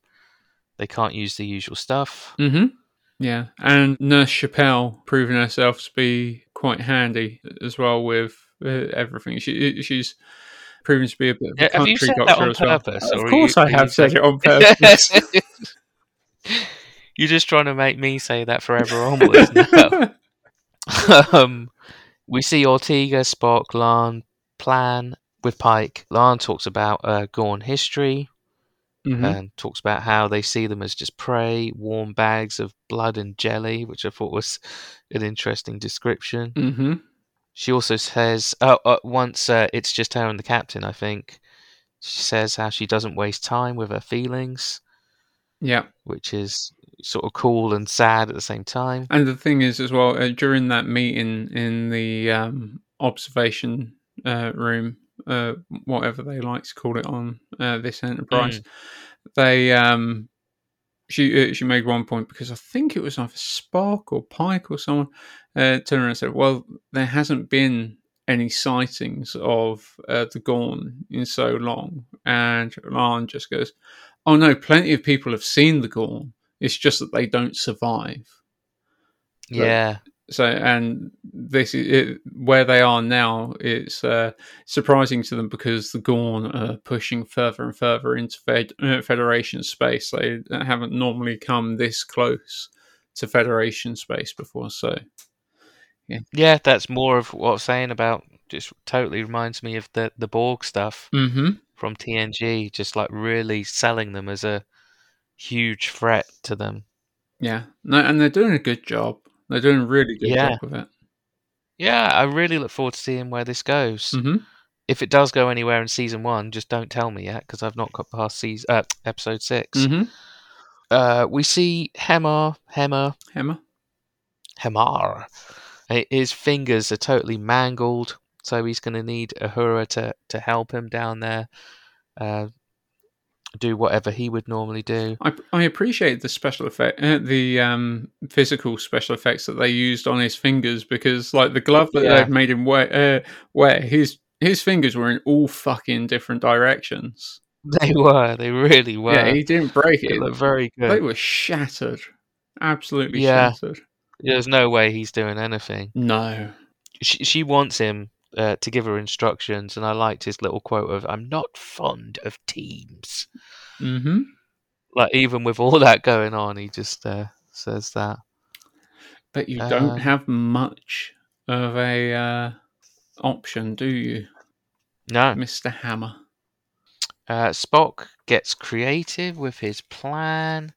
they can't use the usual stuff. Mm-hmm. Yeah, and Nurse Chappelle proving herself to be quite handy as well with uh, everything. She she's proven to be a bit of a Yeah, have you country doctor on as well. purpose, Of course, you- I have said it on purpose. You're just trying to make me say that forever onwards um, we see Ortega, Spock, La'an plan with Pike. La'an talks about uh, Gorn history Mhm. and talks about how they see them as just prey, warm bags of blood and jelly, which I thought was an interesting description. Mm-hmm. She also says, uh, uh, once uh, it's just her and the captain, I think, she says how she doesn't waste time with her feelings, Yeah, which is sort of cool and sad at the same time. and the thing is as well uh, during that meeting in the um, observation uh, room, uh, whatever they like to call it on uh, this enterprise, they um, she uh, she made one point because I think it was either Spock or Pike or someone uh, turned around and said, "Well, there hasn't been any sightings of uh, the Gorn in so long," and La'an just goes, "Oh no, plenty of people have seen the Gorn. It's just that they don't survive." Yeah, So, and this is it, where they are now. It's uh, surprising to them because the Gorn are pushing further and further into fed, uh, Federation space. They haven't normally come this close to Federation space before. So, yeah, that's more of what I was saying about. Just totally reminds me of the the Borg stuff mm-hmm. from TNG. Just like really selling them as a huge threat to them. yeah, no, and they're doing a good job. They're doing a really good Yeah. job with it. Yeah, I really look forward to seeing where this goes. Mm-hmm. If it does go anywhere in season one, just don't tell me yet because I've not got past season uh, episode 6 Mm-hmm. Uh, we see Hemmer, Hemmer, Emma. Hemmer. Uh, His fingers are totally mangled, so he's going to need Uhura to, to help him down there. Uh, do whatever he would normally do. I, I appreciate the special effect, uh, the um, physical special effects that they used on his fingers because, like, the glove that Yeah. they've made him wear, uh, wear his his fingers were in all fucking different directions. They were, they really were. Yeah, he didn't break They it. look very They were shattered, absolutely Yeah. shattered. There's no way he's doing anything. No, She, she wants him uh, to give her instructions, and I liked his little quote of "I'm not fond of teams." hmm Like even with all that going on, he just uh, says that. but you Um, don't have much of a uh, option, do you, No, Mister Hemmer? uh, Spock gets creative with his plan.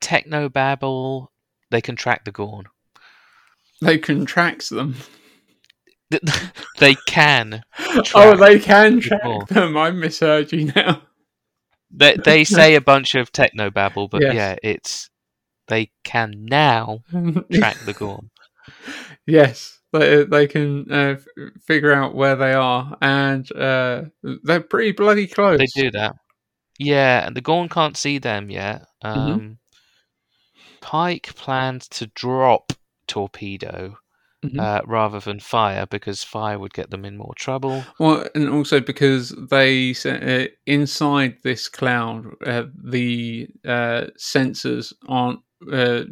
Technobabble. They contract the Gorn. They contracts them. they can. oh, they can track Gorn. them. I misheard you now. They they say a bunch of techno babble, but Yes. yeah, it's they can now track the Gorn. yes, they they can uh, figure out where they are, and uh, they're pretty bloody close. They do that. Yeah, and the Gorn can't see them yet. Mm-hmm. Um, Pike plans to drop torpedo Mhm. uh, rather than fire because fire would get them in more trouble. Well, and also because they uh, inside this cloud, uh, the uh, sensors aren't uh,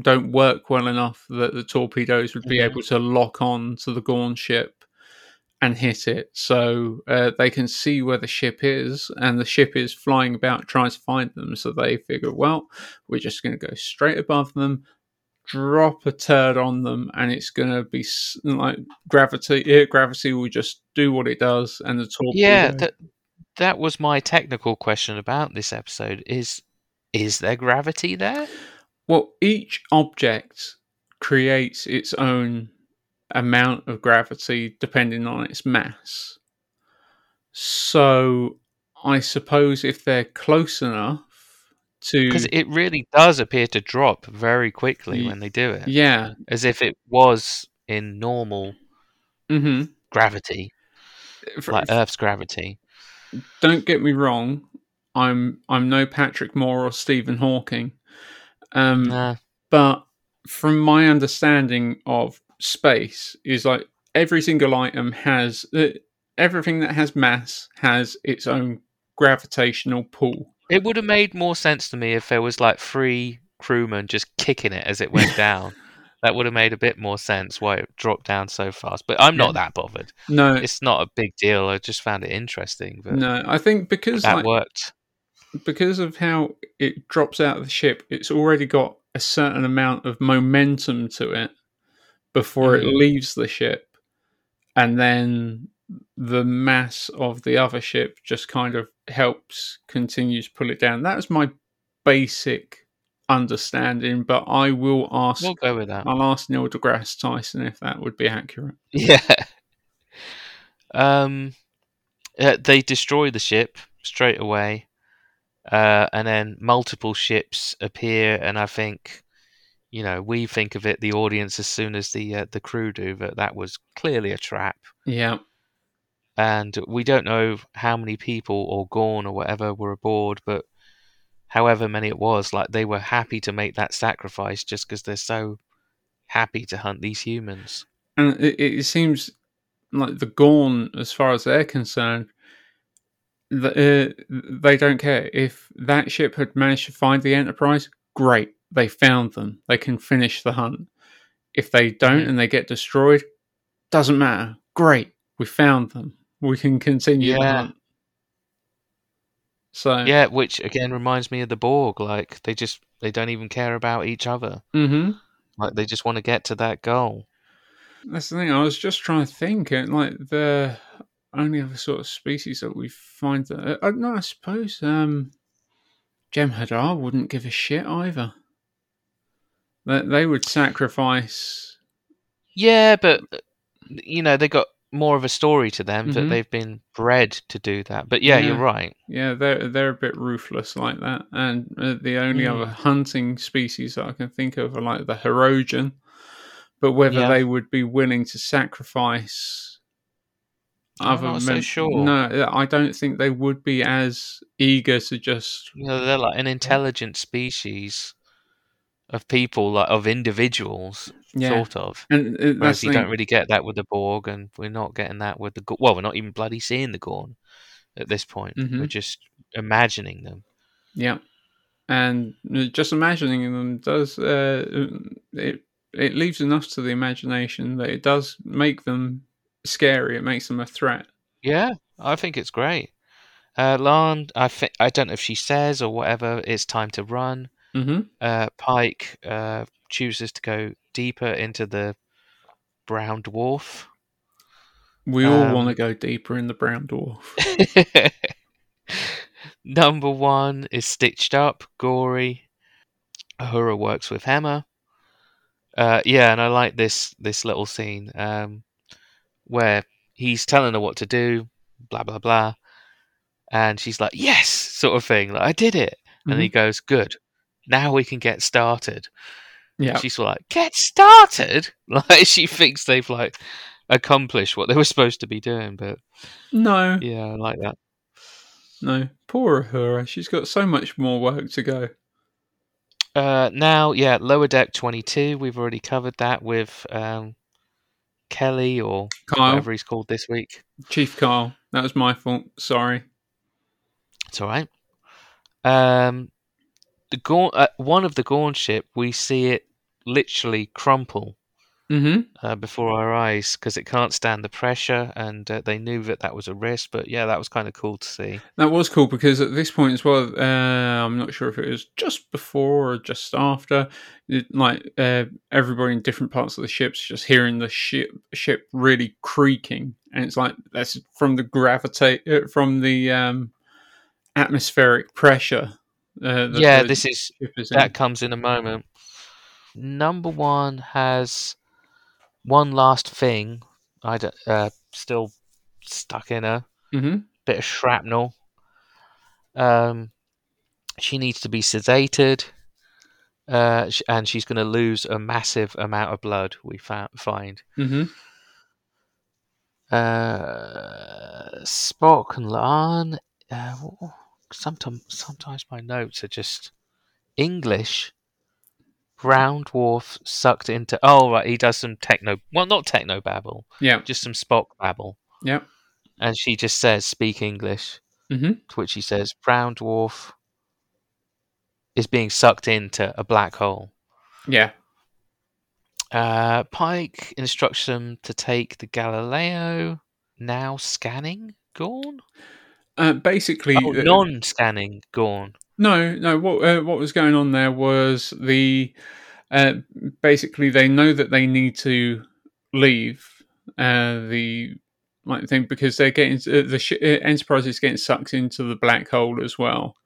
don't work well enough that the torpedoes would be Mhm. able to lock on to the Gorn ship and hit it. So uh, they can see where the ship is, and the ship is flying about trying to find them. So they figure, well, we're just going to go straight above them. Drop a turd on them, and it's going to be like gravity. Yeah, gravity will just do what it does, and the torpedo. Yeah, that that was my technical question about this episode. Is is there gravity there? Well, each object creates its own amount of gravity depending on its mass. So, I suppose if they're close enough to. Because it really does appear to drop very quickly Ye- when they do it, Yeah. as if it was in normal hmm gravity, like Earth's gravity. don't get me wrong. I'm I'm no Patrick Moore or Stephen Hawking. Um, Nah. but from my understanding of space is like every single item has uh, everything that has mass has its own gravitational pull It would have made more sense to me if there was like three crewmen just kicking it as it went down. That would have made a bit more sense why it dropped down so fast. But I'm not Yeah. that bothered. no It's not a big deal. I just found it interesting. But no i think because that like, worked. because of how it drops out of the ship it's already got a certain amount of momentum to it before it Mhm. leaves the ship and then the mass of the other ship just kind of helps continues pull it down that was my basic understanding but i will ask We'll go with that. i'll ask neil degrasse tyson if that would be accurate Yeah. Um, uh, they destroy the ship straight away, uh, and then multiple ships appear, and I think, you know, we think of it, the audience, as soon as the uh, the crew do, that that was clearly a trap, yeah and we don't know how many people or Gorn or whatever were aboard, but however many it was, like they were happy to make that sacrifice just because they're so happy to hunt these humans. and it, it seems like the Gorn, as far as they're concerned, the, uh, they don't care if that ship had managed to find the Enterprise. Great, they found them. They can finish the hunt. If they don't Mhm. and they get destroyed, doesn't matter. Great, we found them. We can continue Yeah. So Yeah, which again reminds me of the Borg. Like they just they don't even care about each other. hmm Like they just want to get to that goal. That's the thing. I was just trying to think, and like the only other sort of species that we find that uh, no, I suppose um, Jem'Hadar wouldn't give a shit either. That they would sacrifice. Yeah, but uh, you know they got more of a story to them that Mhm. they've been bred to do that. But yeah, you're right. Yeah, they're they're a bit ruthless like that, and uh, the only Mm. other hunting species that I can think of are like the Hirogen, but whether Yeah. they would be willing to sacrifice I'm other not so sure. No, I don't think they would be as eager to just. You know, they're like an intelligent species of people, like of individuals, Yeah, sort of. and uh, Whereas you the don't really get that with the Borg, and we're not getting that with the. Well, we're not even bloody seeing the Gorn at this point. We're Mhm. just imagining them. Yeah, and uh, just imagining them does uh, it. It leaves enough to the imagination that it does make them scary. It makes them a threat. Yeah, I think it's great. Uh, La'an, I think I don't know if she says or whatever. It's time to run. Hmm Uh, Pike uh, chooses to go deeper into the brown dwarf. We all Um, want to go deeper in the brown dwarf. Number one is stitched up, gory. Uhura works with Hemmer. Uh, yeah, and I like this this little scene um, where he's telling her what to do, blah blah blah, and she's like, "Yes," sort of thing. Like, I did it, and he goes, "Good, now we can get started." Yeah, She's like, "Get started!" Like she thinks they've like accomplished what they were supposed to be doing, but no, yeah, I like that. no, poor Uhura. She's got so much more work to go. Uh, now, yeah, lower deck twenty-two. We've already covered that with um, Kelly or Kyle, whatever he's called this week. Chief Kyle, that was my fault. Sorry. It's all right. Um, the Gorn, uh, one of the Gorn ship, we see it literally crumple hmm uh, before our eyes because it can't stand the pressure, and uh, they knew that that was a risk. But yeah, that was kind of cool to see. That was cool because at this point as well, uh, I'm not sure if it was just before or just after. It, like uh, everybody in different parts of the ship's just hearing the ship ship really creaking, and it's like that's from the gravitate uh, from the um, atmospheric pressure. Uh, yeah, this is that comes in a moment. Number one has one last thing. I uh, still stuck in her. Mhm. Bit of shrapnel. Um, she needs to be sedated, uh, and she's going to lose a massive amount of blood. We fa- find. Mhm. Uh, Spock and La'an. Uh, sometimes, sometimes my notes are just English. Brown dwarf sucked into. Oh right, he does some techno. Well, not techno babble, Yeah. just some Spock babble. Yeah. And she just says, "Speak English." Mhm. To which he says, "Brown dwarf is being sucked into a black hole." Yeah. Uh, Pike instructs them to take the Galileo. Now scanning Gorn. Uh, basically, Oh, uh, non-scanning Gorn. No, no. What uh, what was going on there was the uh, basically they know that they need to leave uh, the like thing because they're getting uh, the sh- Enterprise is getting sucked into the black hole as well.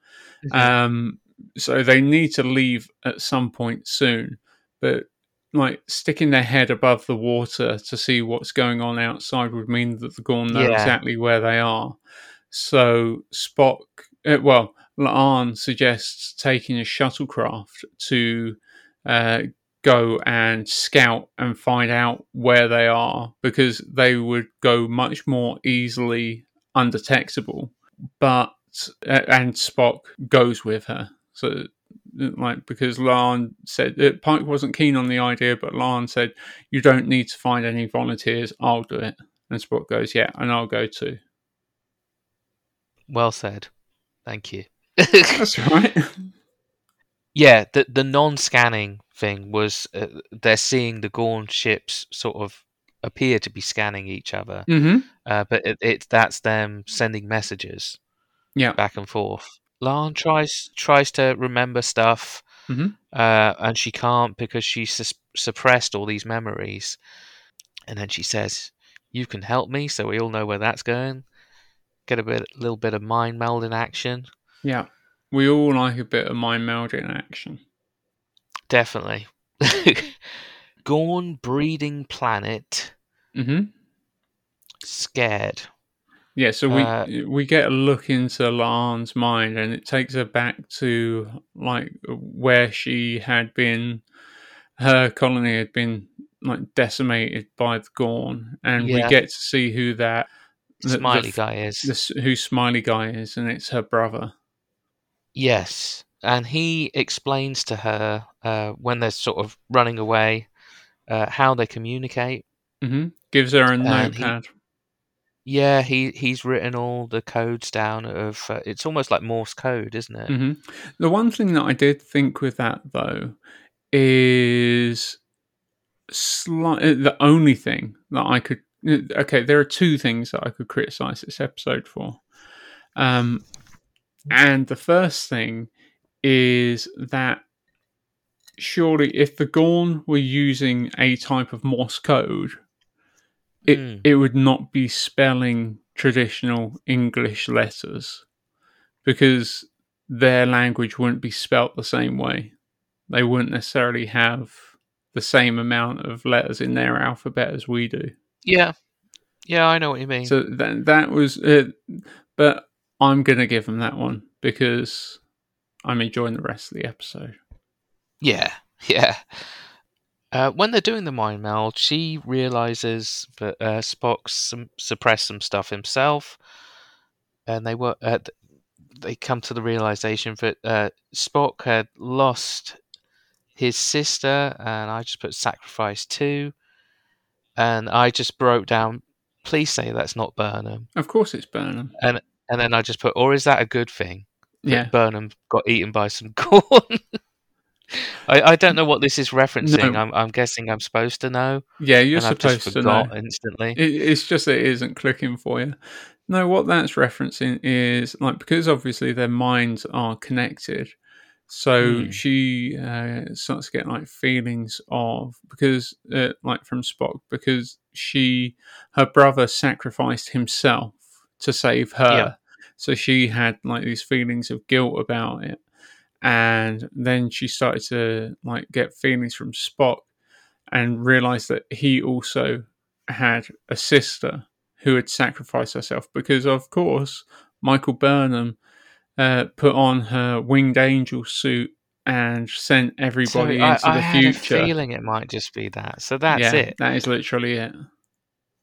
Um, so they need to leave at some point soon, but like sticking their head above the water to see what's going on outside would mean that the Gorn know Yeah. exactly where they are. So Spock, uh, well, La'an suggests taking a shuttlecraft to uh, go and scout and find out where they are because they would go much more easily undetectable. But uh, and Spock goes with her. So like because La'an said uh, Pike wasn't keen on the idea, but La'an said you don't need to find any volunteers. I'll do it. And Spock goes, yeah, and I'll go too. Well said. Thank you. That's right. yeah, the the non-scanning thing was uh, they're seeing the Gorn ships sort of appear to be scanning each other, mm-hmm. uh, but it, it that's them sending messages Yeah. back and forth. La'an tries tries to remember stuff, Mhm. uh, and she can't because she sus- suppressed all these memories. And then she says, "You can help me," so we all know where that's going. Get a bit, little bit of mind meld in action. Yeah. We all like a bit of mind melding action. Definitely. Gorn breeding planet. Mm-hmm. scared. Yeah, so we Uh, we get a look into La'an's mind, and it takes her back to like where she had been. Her colony had been like decimated by the Gorn, and we get to see who that the- the Smiley f- guy is. the who Smiley guy is, and it's her brother. Yes, and he explains to her uh, when they're sort of running away uh, how they communicate. hmm Gives her a And he- notepad. Yeah, he he's written all the codes down of. Uh, it's almost like Morse code, isn't it? hmm The one thing that I did think with that though is slight. uh, The only thing that I could okay, there are two things that I could criticize this episode for. Um, and the first thing is that surely if the Gorn were using a type of Morse code, it Mm. it would not be spelling traditional English letters because their language wouldn't be spelt the same way. They wouldn't necessarily have the same amount of letters in their alphabet as we do. Yeah, yeah, I know what you mean. So that that was it. But I'm gonna give him that one because I'm enjoying the rest of the episode. Yeah, yeah. Uh, when they're doing the mind meld, she realizes that uh, Spock some, suppressed some stuff himself, and they were uh, they come to the realization that uh, Spock had lost his sister, and I just put sacrifice too, and I just broke down. Please say that's not Burnham, Of course, it's Burnham. and and then I just put, or is that a good thing? that Yeah. Burnham got eaten by some Gorn. I, I don't know what this is referencing. No. I'm, I'm guessing I'm supposed to know, Yeah, you're and I've just supposed to know. instantly. It, it's just that it isn't clicking for you. No, what that's referencing is like because obviously their minds are connected. So Hmm. she uh, starts getting like feelings of because uh, like from Spock because she her brother sacrificed himself to save her. Yeah. So she had like these feelings of guilt about it, and then she started to like get feelings from Spock and realized that he also had a sister who had sacrificed herself because, of course, Michael Burnham uh, put on her winged angel suit and sent everybody so I, into I the had future. a feeling it might just be that. So that's yeah, it. that is literally it.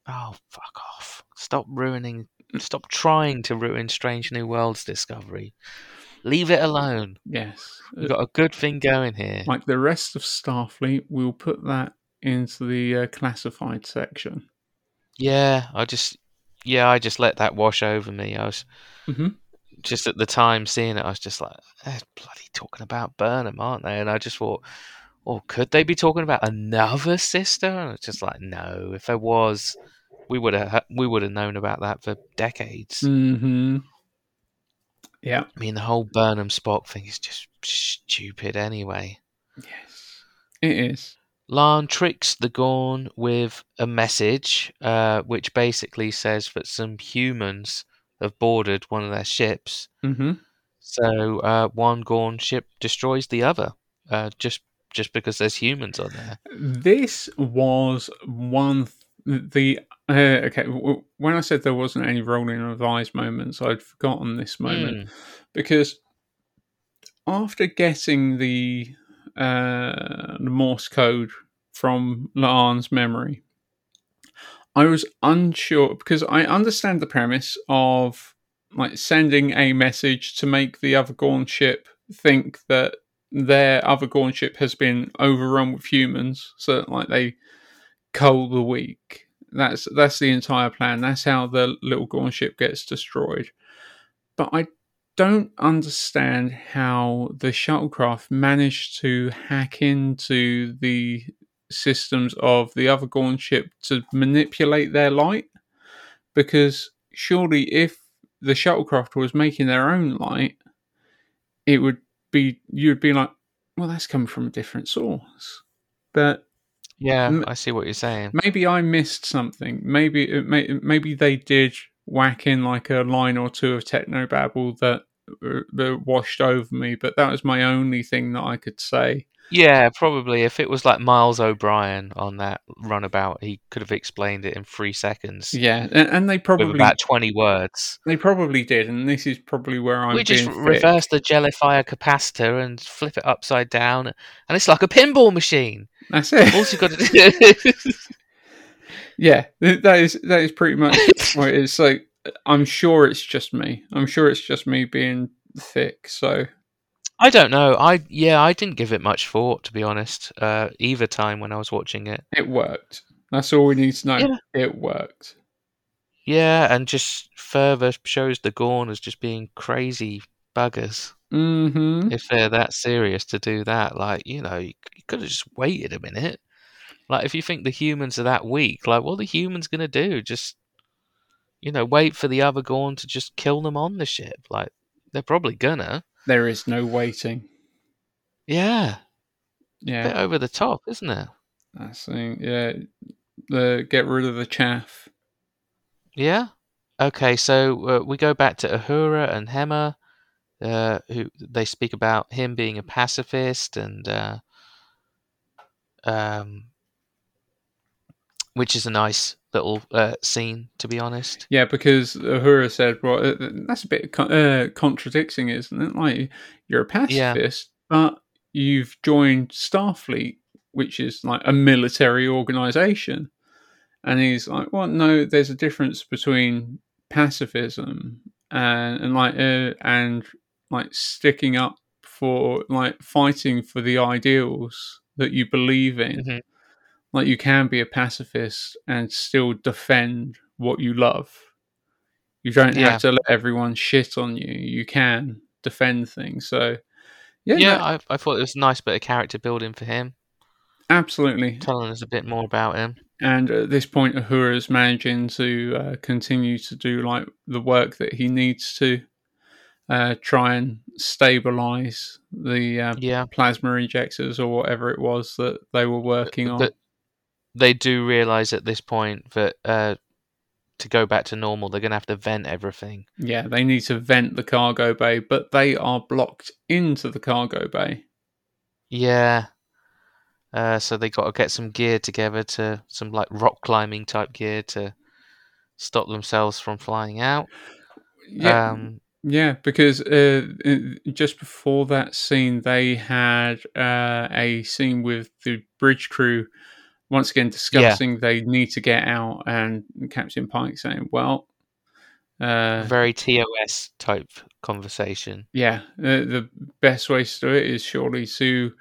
Oh, fuck off! Stop ruining. Stop trying to ruin Strange New Worlds discovery. Leave it alone. Yes, We've got a good thing going here. like the rest of Starfleet, we'll put that into the uh, classified section. Yeah, I just, yeah, I just let that wash over me. I was Mhm. Just at the time seeing it. I was just like, they're bloody talking about Burnham, aren't they? And I just thought, oh, could they be talking about another sister? And it's just like, no. If there was, we would have we would have known about that for decades. hmm Yeah. I mean, the whole Burnham Spock thing is just stupid anyway. Yes, it is. La'an tricks the Gorn with a message, uh, which basically says that some humans have boarded one of their ships. hmm So uh, one Gorn ship destroys the other, uh, just just because there's humans on there. This was one th- the uh, okay. W- when I said there wasn't any rolling of eyes moments, I'd forgotten this moment Mm. because after getting the uh, the Morse code from La'an's memory, I was unsure because I understand the premise of like sending a message to make the other Gorn ship think that their other Gorn ship has been overrun with humans, so that, like they cull the weak. That's that's the entire plan. That's how the little Gorn ship gets destroyed. But I don't understand how the shuttlecraft managed to hack into the systems of the other Gorn ship to manipulate their light. Because surely, if the shuttlecraft was making their own light, it would be you'd be like, well, that's coming from a different source. But Yeah, M- I see what you're saying. maybe I missed something. Maybe it may, maybe they did whack in like a line or two of technobabble that uh, that washed over me, but that was my only thing that I could say. Yeah, probably. If it was like Miles O'Brien on that runabout, he could have explained it in three seconds Yeah, and, and they with probably about twenty words. they probably did, and this is probably where I'm we just reverse the jellifier capacitor and flip it upside down, and it's like a pinball machine. That's it. All you got to do. Yeah, that is that is pretty much what it is. So I'm sure it's just me. I'm sure it's just me being thick. So I don't know. I yeah, I didn't give it much thought to be honest. Uh, either time when I was watching it. it worked. That's all we need to know. Yeah. It worked. Yeah, and just further shows the Gorn as just being crazy buggers. Mm-hmm. If they're that serious to do that, like you know, you, could have just waited a minute. Like if you think the humans are that weak, like what are the humans gonna do? Just you know, wait for the other Gorn to just kill them on the ship. Like they're probably gonna. There is no waiting. Yeah, Yeah, bit over the top, isn't it? I think. Yeah, the get rid of the chaff. Yeah. Okay, so uh, we go back to Uhura and Hemmer, uh, who they speak about him being a pacifist, and uh, um, which is a nice little uh, scene, to be honest. Yeah, because Uhura said, "Well, uh, that's a bit con- uh, contradicting, isn't it? Like you're a pacifist, but you've joined Starfleet, which is like a military organization." And he's like, "Well, no, there's a difference between pacifism and, and like uh, and like sticking up for like fighting for the ideals that you believe in." Mhm. Like you can be a pacifist and still defend what you love. You don't Yeah. have to let everyone shit on you. You can defend things. So yeah, Yeah, no, I, I thought it was a nice bit of character building for him, absolutely. telling us a bit more about him. And at this point, Uhura's managing to uh, continue to do like the work that he needs to uh, try and stabilize the uh, Yeah, plasma injectors or whatever it was that they were working on. but they do realize at this point that uh, to go back to normal, they're going to have to vent everything. Yeah, they need to vent the cargo bay, but they are blocked into the cargo bay. Yeah. Uh, so they got to get some gear together to some like rock climbing type gear to stop themselves from flying out. Yeah, Um, yeah, because uh, just before that scene, they had uh, a scene with the bridge crew once again discussing they need to get out, and Captain Pike saying, "Well, uh, very TOS type conversation. yeah, uh, the best way to do it is surely to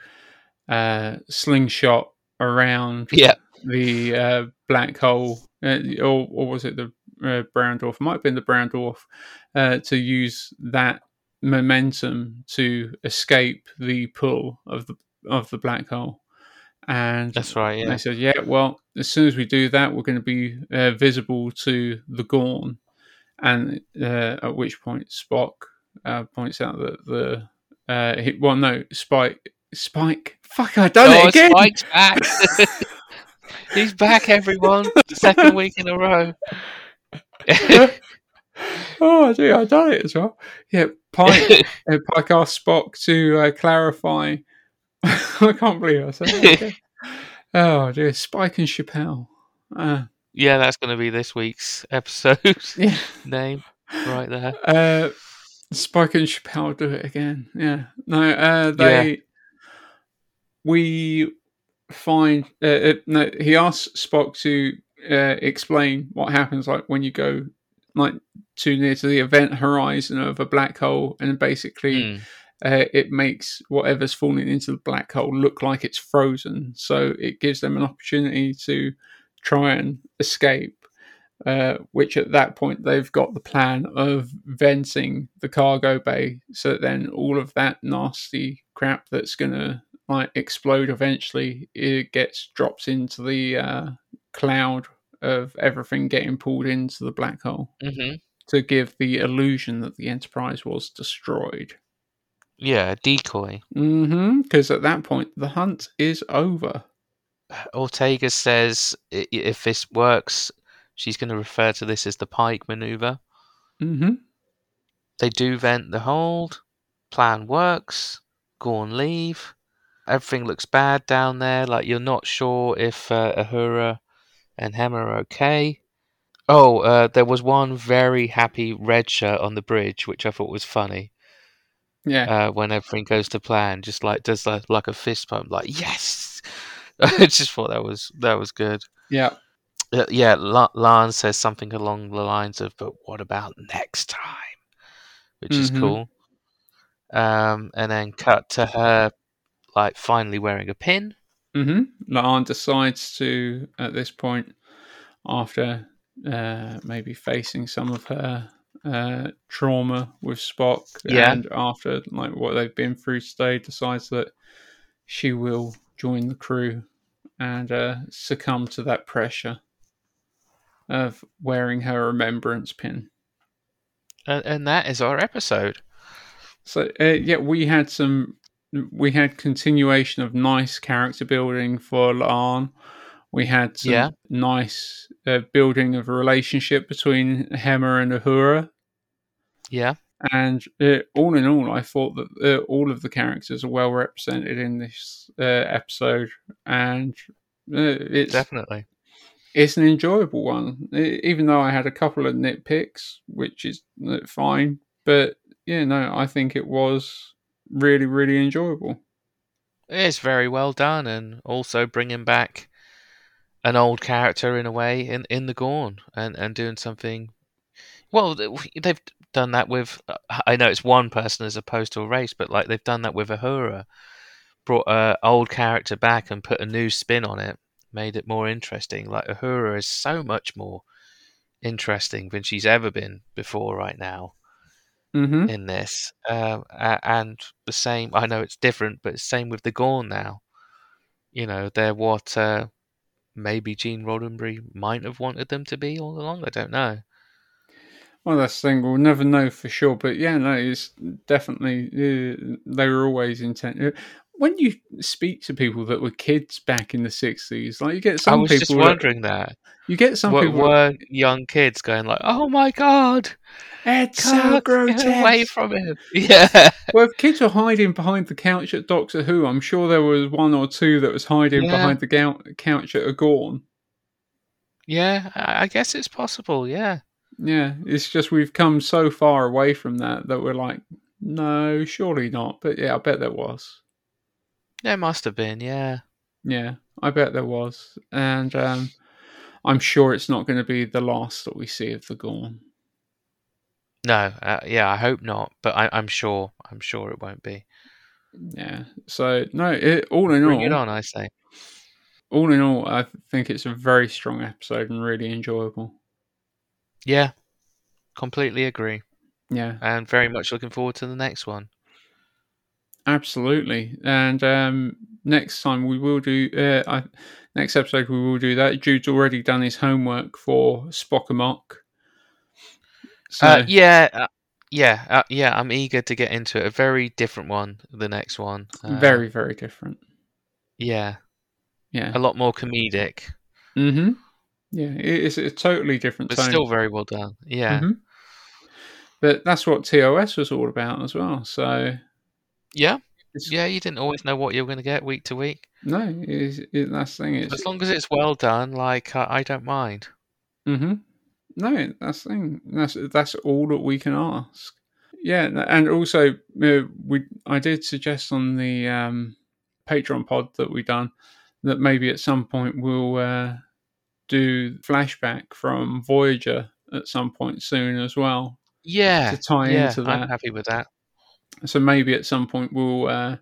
uh, slingshot around Yeah. the uh, black hole, uh, or, or was it the uh, brown dwarf? It might have been the brown dwarf uh, to use that momentum to escape the pull of the of the black hole. And That's right. Yeah. they said, "Yeah, well, as soon as we do that, we're going to be uh, visible to the Gorn." And uh, at which point, Spock uh, points out that the uh, he, well, no, Spike, Spike, fuck, I done oh, it again. Spike's back. He's back, everyone. Second week in a row. oh, dear, I done it as well. Yeah, Pike, uh, Pike asked Spock to uh, clarify. I can't believe I said that. oh dear, Spike and Chapel. Uh, yeah, that's going to be this week's episode yeah, name right there. uh, Spike and Chapel do it again. Yeah, no, uh, they. We find uh, uh, no. He asks Spock to uh, explain what happens, like when you go like too near to the event horizon of a black hole, and basically Mm. Uh, it makes whatever's falling into the black hole look like it's frozen. So it gives them an opportunity to try and escape. Uh, which at that point they've got the plan of venting the cargo bay, so that then all of that nasty crap that's gonna like explode eventually, it gets dropped into the uh, cloud of everything getting pulled into the black hole hmm to give the illusion that the Enterprise was destroyed. Yeah, decoy. Mm-hmm. Because at that point, the hunt is over. Ortega says if this works, she's going to refer to this as the Pike maneuver. Mm-hmm. They do vent the hold. Plan works. Gorn leave. Everything looks bad down there. Like you're not sure if uh, Uhura and Hemmer are okay. Oh, uh, there was one very happy red shirt on the bridge, which I thought was funny. Yeah. Uh, when everything goes to plan, just like does like, like a fist pump, like yes. I just thought that was that was good. yeah. Uh, yeah, La- Lance says something along the lines of, "But what about next time?" Which is Mhm. cool. Um, and then cut to her, like finally wearing a pin. Mm-hmm. La'an decides to, at this point, after uh, maybe facing some of her uh, trauma with Spock, Yeah. and after like what they've been through today, decides that she will join the crew and uh, succumb to that pressure of wearing her remembrance pin. And, and that is our episode. So uh, yeah, we had some, we had continuation of nice character building for La'an. We had some Yeah. nice uh, building of a relationship between Hemmer and Uhura, Yeah, and uh, all in all, I thought that uh, all of the characters are well represented in this uh, episode, and uh, it's definitely. it's an enjoyable one. E- Even though I had a couple of nitpicks, which is uh, fine, but yeah, no, I think it was really, really enjoyable. It's very well done, and also bringing back an old character in a way in in the Gorn, and and doing something. Well, they've done that with. uh, I know it's one person as opposed to a race, but like they've done that with Uhura, brought a old character back and put a new spin on it, made it more interesting. Like Uhura is so much more interesting than she's ever been before right now Mm-hmm. in this. Um, and the same, I know it's different, but same with the Gorn now. You know, they're what uh, maybe Gene Roddenberry might have wanted them to be all along. I don't know. Well, that's the thing. We'll never know for sure, but yeah, no, it's definitely uh, they were always intent. uh, When you speak to people that were kids back in the sixties, like you get some I was people, just wondering that. you get some Were, people. were young kids going like, "Oh my god, it's Kirk, get away from him!" Yeah, Well, if kids were hiding behind the couch at Doctor Who, I'm sure there was one or two that was hiding Yeah. behind the couch at a Gorn. yeah. I guess it's possible. Yeah, Yeah, it's just we've come so far away from that that we're like, no, surely not. But yeah, I bet there was. there must have been. Yeah, Yeah, I bet there was, and um, I'm sure it's not going to be the last that we see of the Gorn. no, uh, yeah. I hope not, but I, I'm sure. I'm sure it won't be. Yeah, so no, it, all in Bring all, it on, I say. all in all, I think it's a very strong episode and really enjoyable. Yeah, completely agree, Yeah, and very much looking forward to the next one. absolutely. And um, next time we will do, uh, I, next episode we will do that. Jude's already done his homework for Spock Amok. So Uh, yeah, uh, yeah, uh, yeah. I'm eager to get into it. A very different one. The next one. Uh, very, very different. Yeah, Yeah. a lot more comedic, Mm-hmm. Yeah, it is a totally different but tone. still very well done. Yeah, Mhm. But that's what TOS was all about as well. So yeah, yeah. You didn't always know what you were going to get week to week. no, it's, it, that's the thing. It's, As long as it's well done, like uh, I don't mind. Mm-hmm. No, that's the thing. That's that's all that we can ask. Yeah, and also uh, we I did suggest on the um, Patreon pod that we done that maybe at some point we'll uh, do flashback from Voyager at some point soon as well Yeah, to tie yeah. into I'm that. happy with that. So maybe at some point we'll uh,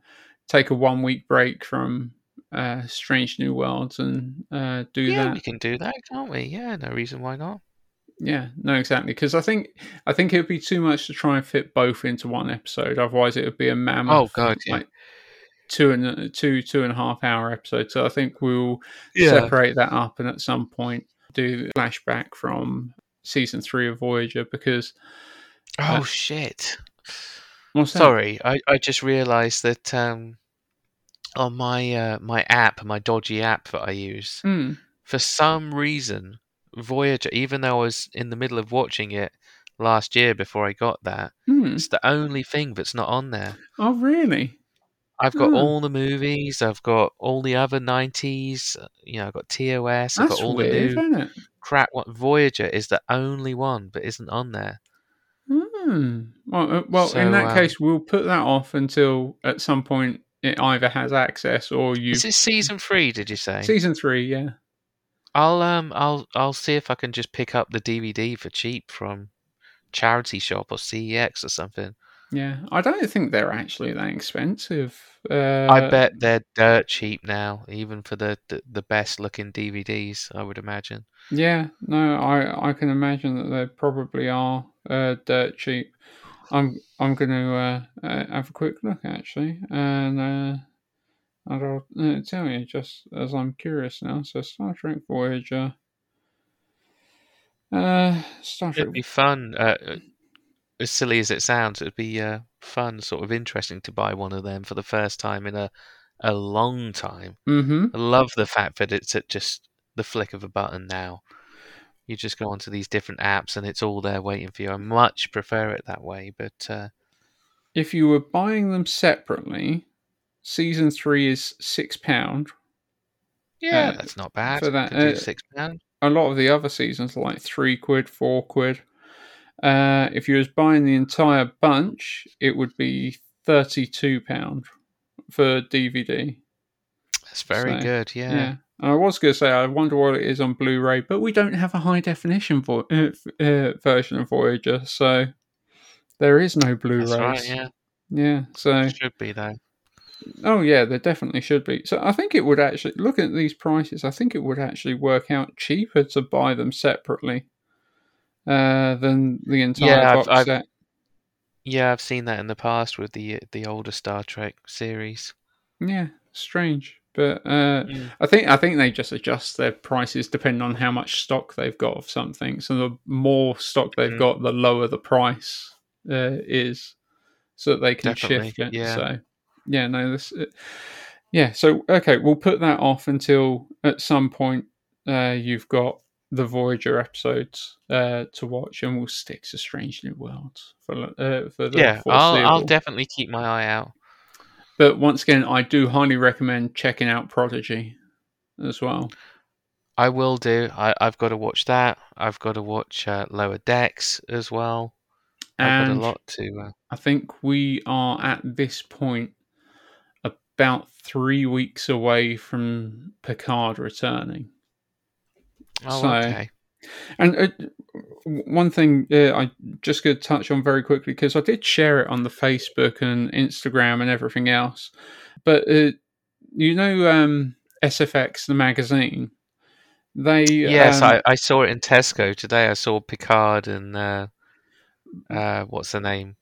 take a one week break from uh, Strange New Worlds and uh, do Yeah, that. we can do that, can't we? Yeah, no reason why not. Yeah, no, exactly. Because I think I think it would be too much to try and fit both into one episode. Otherwise, it would be a mammoth. Oh, God, yeah. like two and two two and a half hour episode. So I think we'll Yeah. separate that up and at some point do flashback from season three of Voyager because Oh Uh, shit! Sorry, I, I just realised that um, on my uh, my app, my dodgy app that I use, Hmm. for some reason, Voyager, even though I was in the middle of watching it, last year before I got that. Hmm. It's the only thing that's not on there. Oh, really? I've got Hmm. all the movies. I've got all the other '90s. You know, I've got TOS. I've That's got all weird, the new crap. What Voyager is the only one but isn't on there. Hmm. Well, uh, well in that um, case, we'll put that off until at some point it either has access or you. Is it season three? Did you say? Season three, yeah. I'll um I'll I'll see if I can just pick up the DVD for cheap from charity shop or CEX or something. Yeah, I don't think they're actually that expensive. Uh, I bet they're dirt cheap now, even for the, the, the best looking DVDs. I would imagine. Yeah, no, I I can imagine that they probably are uh, dirt cheap. I'm I'm going to uh, uh, have a quick look actually, and uh, and I'll uh, tell you just as I'm curious now. So Star Trek Voyager. Uh, Star Trek It'd be fun. Uh, uh, as silly as it sounds, it'd be uh, fun, sort of interesting to buy one of them for the first time in a a long time. Mm-hmm. I love the fact that it's at just the flick of a button now. You just go onto these different apps and it's all there waiting for you. I much prefer it that way, but uh, If you were buying them separately, season three is six pound. yeah, Uh, that's not bad. for that, uh, six pound. A lot of the other seasons are like three quid, four quid. Uh, if you was buying the entire bunch, it would be thirty-two pound for DVD. That's very so, good. Yeah. Yeah. And I was going to say, I wonder what it is on Blu-ray, but we don't have a high definition vo- uh, uh, version of Voyager, so there is no Blu-ray. right. Yeah, Yeah, so should be though. oh yeah, there definitely should be. So I think it would actually look at these prices. I think it would actually work out cheaper to buy them separately uh, than the entire Yeah, I've- box I've- set. Yeah, I've seen that in the past with the the older Star Trek series. Yeah, strange, but uh, Mm. I think I think they just adjust their prices depending on how much stock they've got of something. So the more stock they've Mm. got, the lower the price uh, is, so that they can Definitely, shift it. yeah. So yeah, no, this. Uh, yeah, so okay, we'll put that off until at some point uh, you've got the Voyager episodes uh, to watch, and we'll stick to Strange New Worlds for uh, for the Yeah, I'll I'll definitely keep my eye out. But once again, I do highly recommend checking out Prodigy as well. I will do. I, I've got to watch that. I've got to watch uh, Lower Decks as well. I've got a lot to. Uh, I think we are at this point about three weeks away from Picard returning. Oh, so- okay. And uh, one thing uh, I just going to touch on very quickly because I did share it on the Facebook and Instagram and everything else. But uh, you know, um, SFX the magazine. They Yes, um, I, I saw it in Tesco today. I saw Picard and uh, uh, what's the name?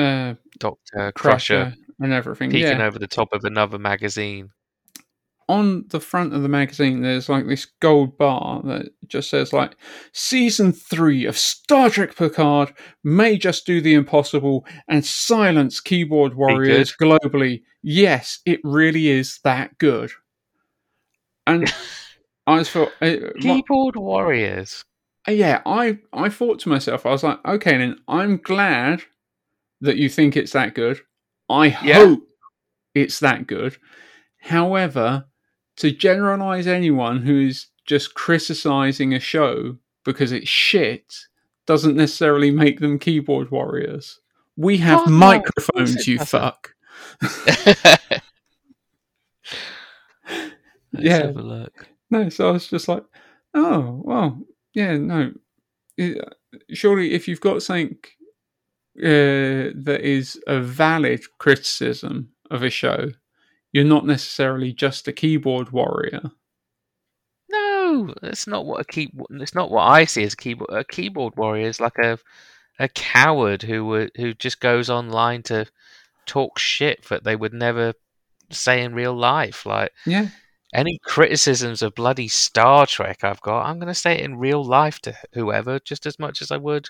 uh, Doctor Crusher, Crusher and everything. peeking yeah. over the top of another magazine. On the front of the magazine there's like this gold bar that just says like season 3 of Star Trek Picard may just do the impossible and silence keyboard warriors globally. Yes it really is that good. And I was thought uh, what- Keyboard Warriors. yeah I I thought to myself I was like okay then I'm glad that you think it's that good. I Yeah. hope it's that good. However to generalize anyone who's just criticizing a show because it's shit doesn't necessarily make them keyboard warriors we have Oh, microphones course you doesn't. fuck Let's Yeah. have a look. No, so I was just like, oh, well, yeah, no. It- Surely, if you've got something uh, that is a valid criticism of a show, you're not necessarily just a keyboard warrior. No, that's not what a key. It's not what I see as a keyboard. A keyboard warrior is like a a coward who would who just goes online to talk shit that they would never say in real life. Like Yeah, any criticisms of bloody Star Trek I've got, I'm going to say it in real life to whoever just as much as I would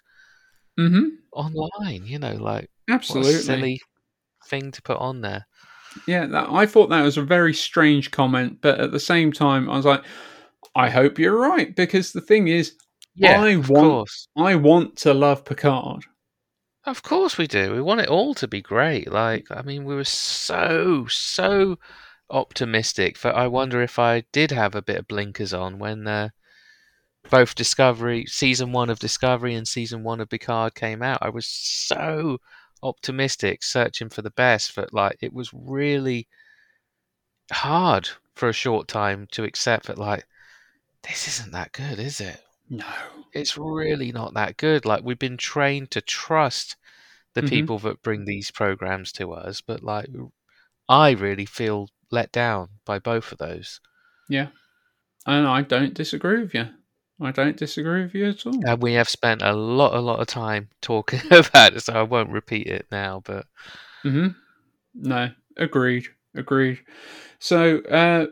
mm-hmm. online. You know, like absolutely. silly thing to put on there. Yeah, that, I thought that was a very strange comment, but at the same time, I was like, I hope you're right because the thing is, Yeah, I want course. I want to love Picard. Of course we do. We want it all to be great. Like, I mean, we were so, so optimistic. For I wonder if I did have a bit of blinkers on when uh, both Discovery, season one of Discovery and season one of Picard came out. I was so optimistic, searching for the best. But like, it was really hard for a short time to accept that, like, this isn't that good, is it? No. it's really not that good. Like we've been trained to trust the Mhm. people that bring these programs to us, but like I really feel let down by both of those. Yeah. And I don't disagree with you. I don't disagree with you at all. And we have spent a lot, a lot of time talking about it, so I won't repeat it now. But hmm No, agreed, agreed. So, uh,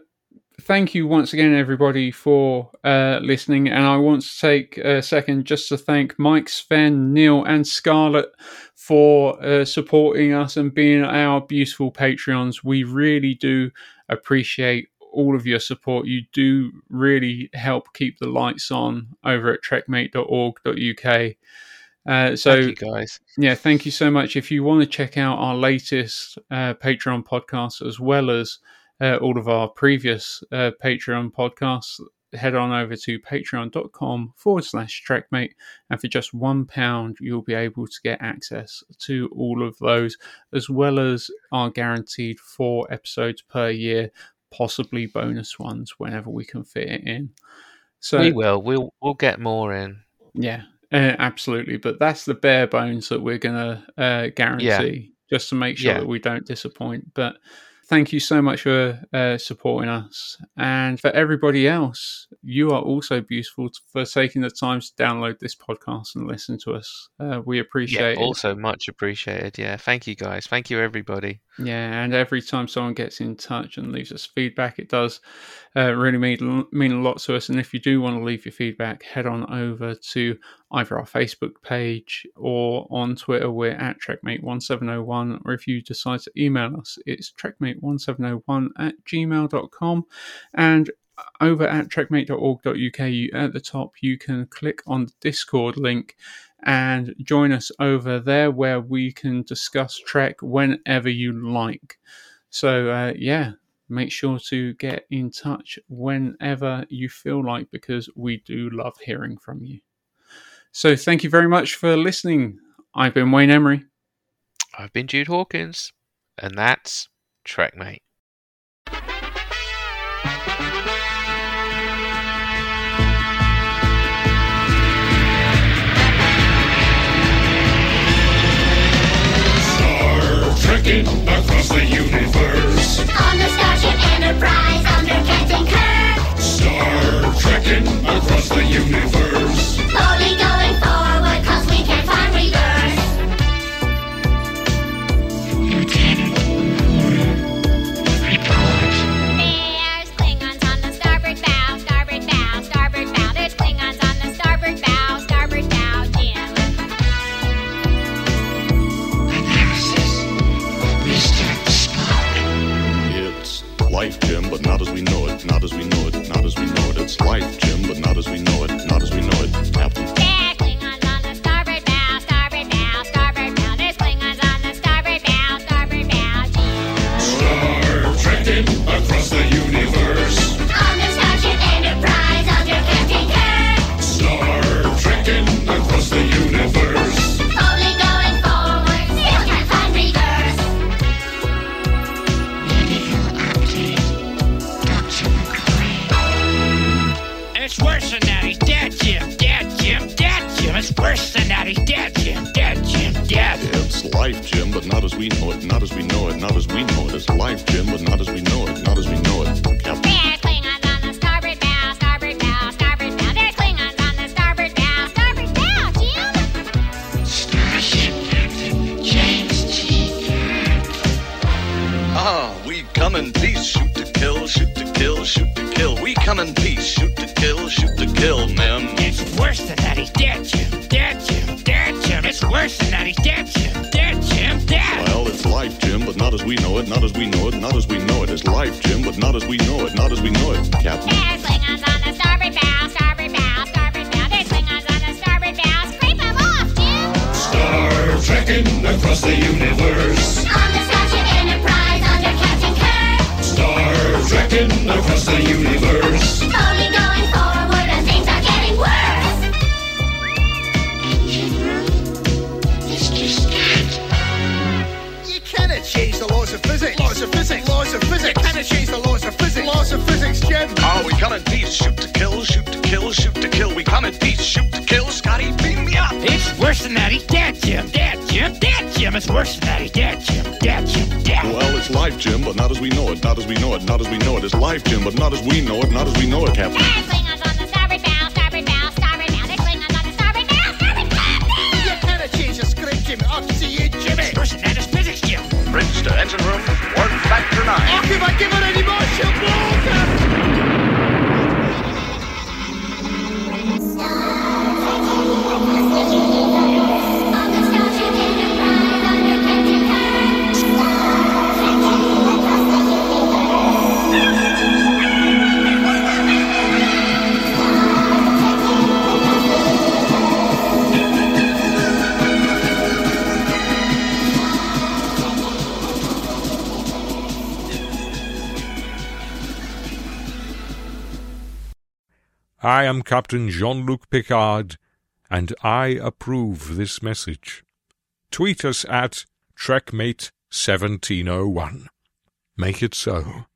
thank you once again, everybody, for uh, listening. And I want to take a second just to thank Mike, Sven, Neil, and Scarlett for uh, supporting us and being our beautiful Patreons. We really do appreciate all of your support. You do really help keep the lights on over at trekmate.org.uk. Uh, so thank you guys. yeah, thank you so much. If you want to check out our latest uh, Patreon podcast as well as uh, all of our previous uh, Patreon podcasts, head on over to patreon.com forward slash trekmate. And for just one pound, you'll be able to get access to all of those, as well as our guaranteed four episodes per year, possibly bonus ones whenever we can fit it in. So we will. We'll we'll get more in. yeah, uh, absolutely. But that's the bare bones that we're going to uh, guarantee just to make sure Yeah. that we don't disappoint. But thank you so much for uh, supporting us. And for everybody else, you are also beautiful for taking the time to download this podcast and listen to us. Uh, we Yeah, appreciate it. also much appreciated. Yeah, thank you guys. Thank you everybody. Yeah, and every time someone gets in touch and leaves us feedback, it does uh, really mean, mean a lot to us. And if you do want to leave your feedback, head on over to either our Facebook page or on Twitter, we're at TrekMate1701. Or if you decide to email us, it's TrekMate1701 at gmail.com. And over at trekmate.org.uk, at the top, you can click on the Discord link and join us over there where we can discuss Trek whenever you like. So, uh, yeah, make sure to get in touch whenever you feel like because we do love hearing from you. So, thank you very much for listening. I've been Wayne Emery. I've been Jude Hawkins, and that's Trekmate. Trekking across the universe. On the Starship Enterprise under Captain Kirk. Star trekking across the universe. Slowly as we know it. It's life, Jim, but not as we know it, not as we know it, Captain. Worse than that. He's dead, Jim. Dead, Jim. Dead. It's life, Jim, but not as we know it, not as we know it, not as we know it. It's life, Jim, but not as we know it, not as we know it, not as we know it, not as we know it. It's life, Jim, but not as we know it, not as we know it, Captain. There's Klingons on the starboard bow, starboard bow, starboard bow. There's Klingons on the starboard bow. Scrape them off, Jim. Star trekking across the universe. On the Starship Enterprise under Captain Kirk. Star trekking across the universe. Change the laws of physics. Laws of physics, Jim. Oh, we come in peace. Shoot to kill, shoot to kill, shoot to kill. We come in peace. Shoot to kill. Scotty, beam me up. It's worse than that. He's dead, Jim. Dead, Jim. Dead, Jim. It's worse than that. He's dead, Jim. Dead, Jim. Dead. Well, it's life, Jim, but not as we know it, not as we know it, not as we know it. It's life, Jim, but not as we know it, not as we know it, Captain. Nine. Oh, if I give it any I am Captain Jean Luc Picard, and I approve this message. Tweet us at TrekMate1701. Make it so.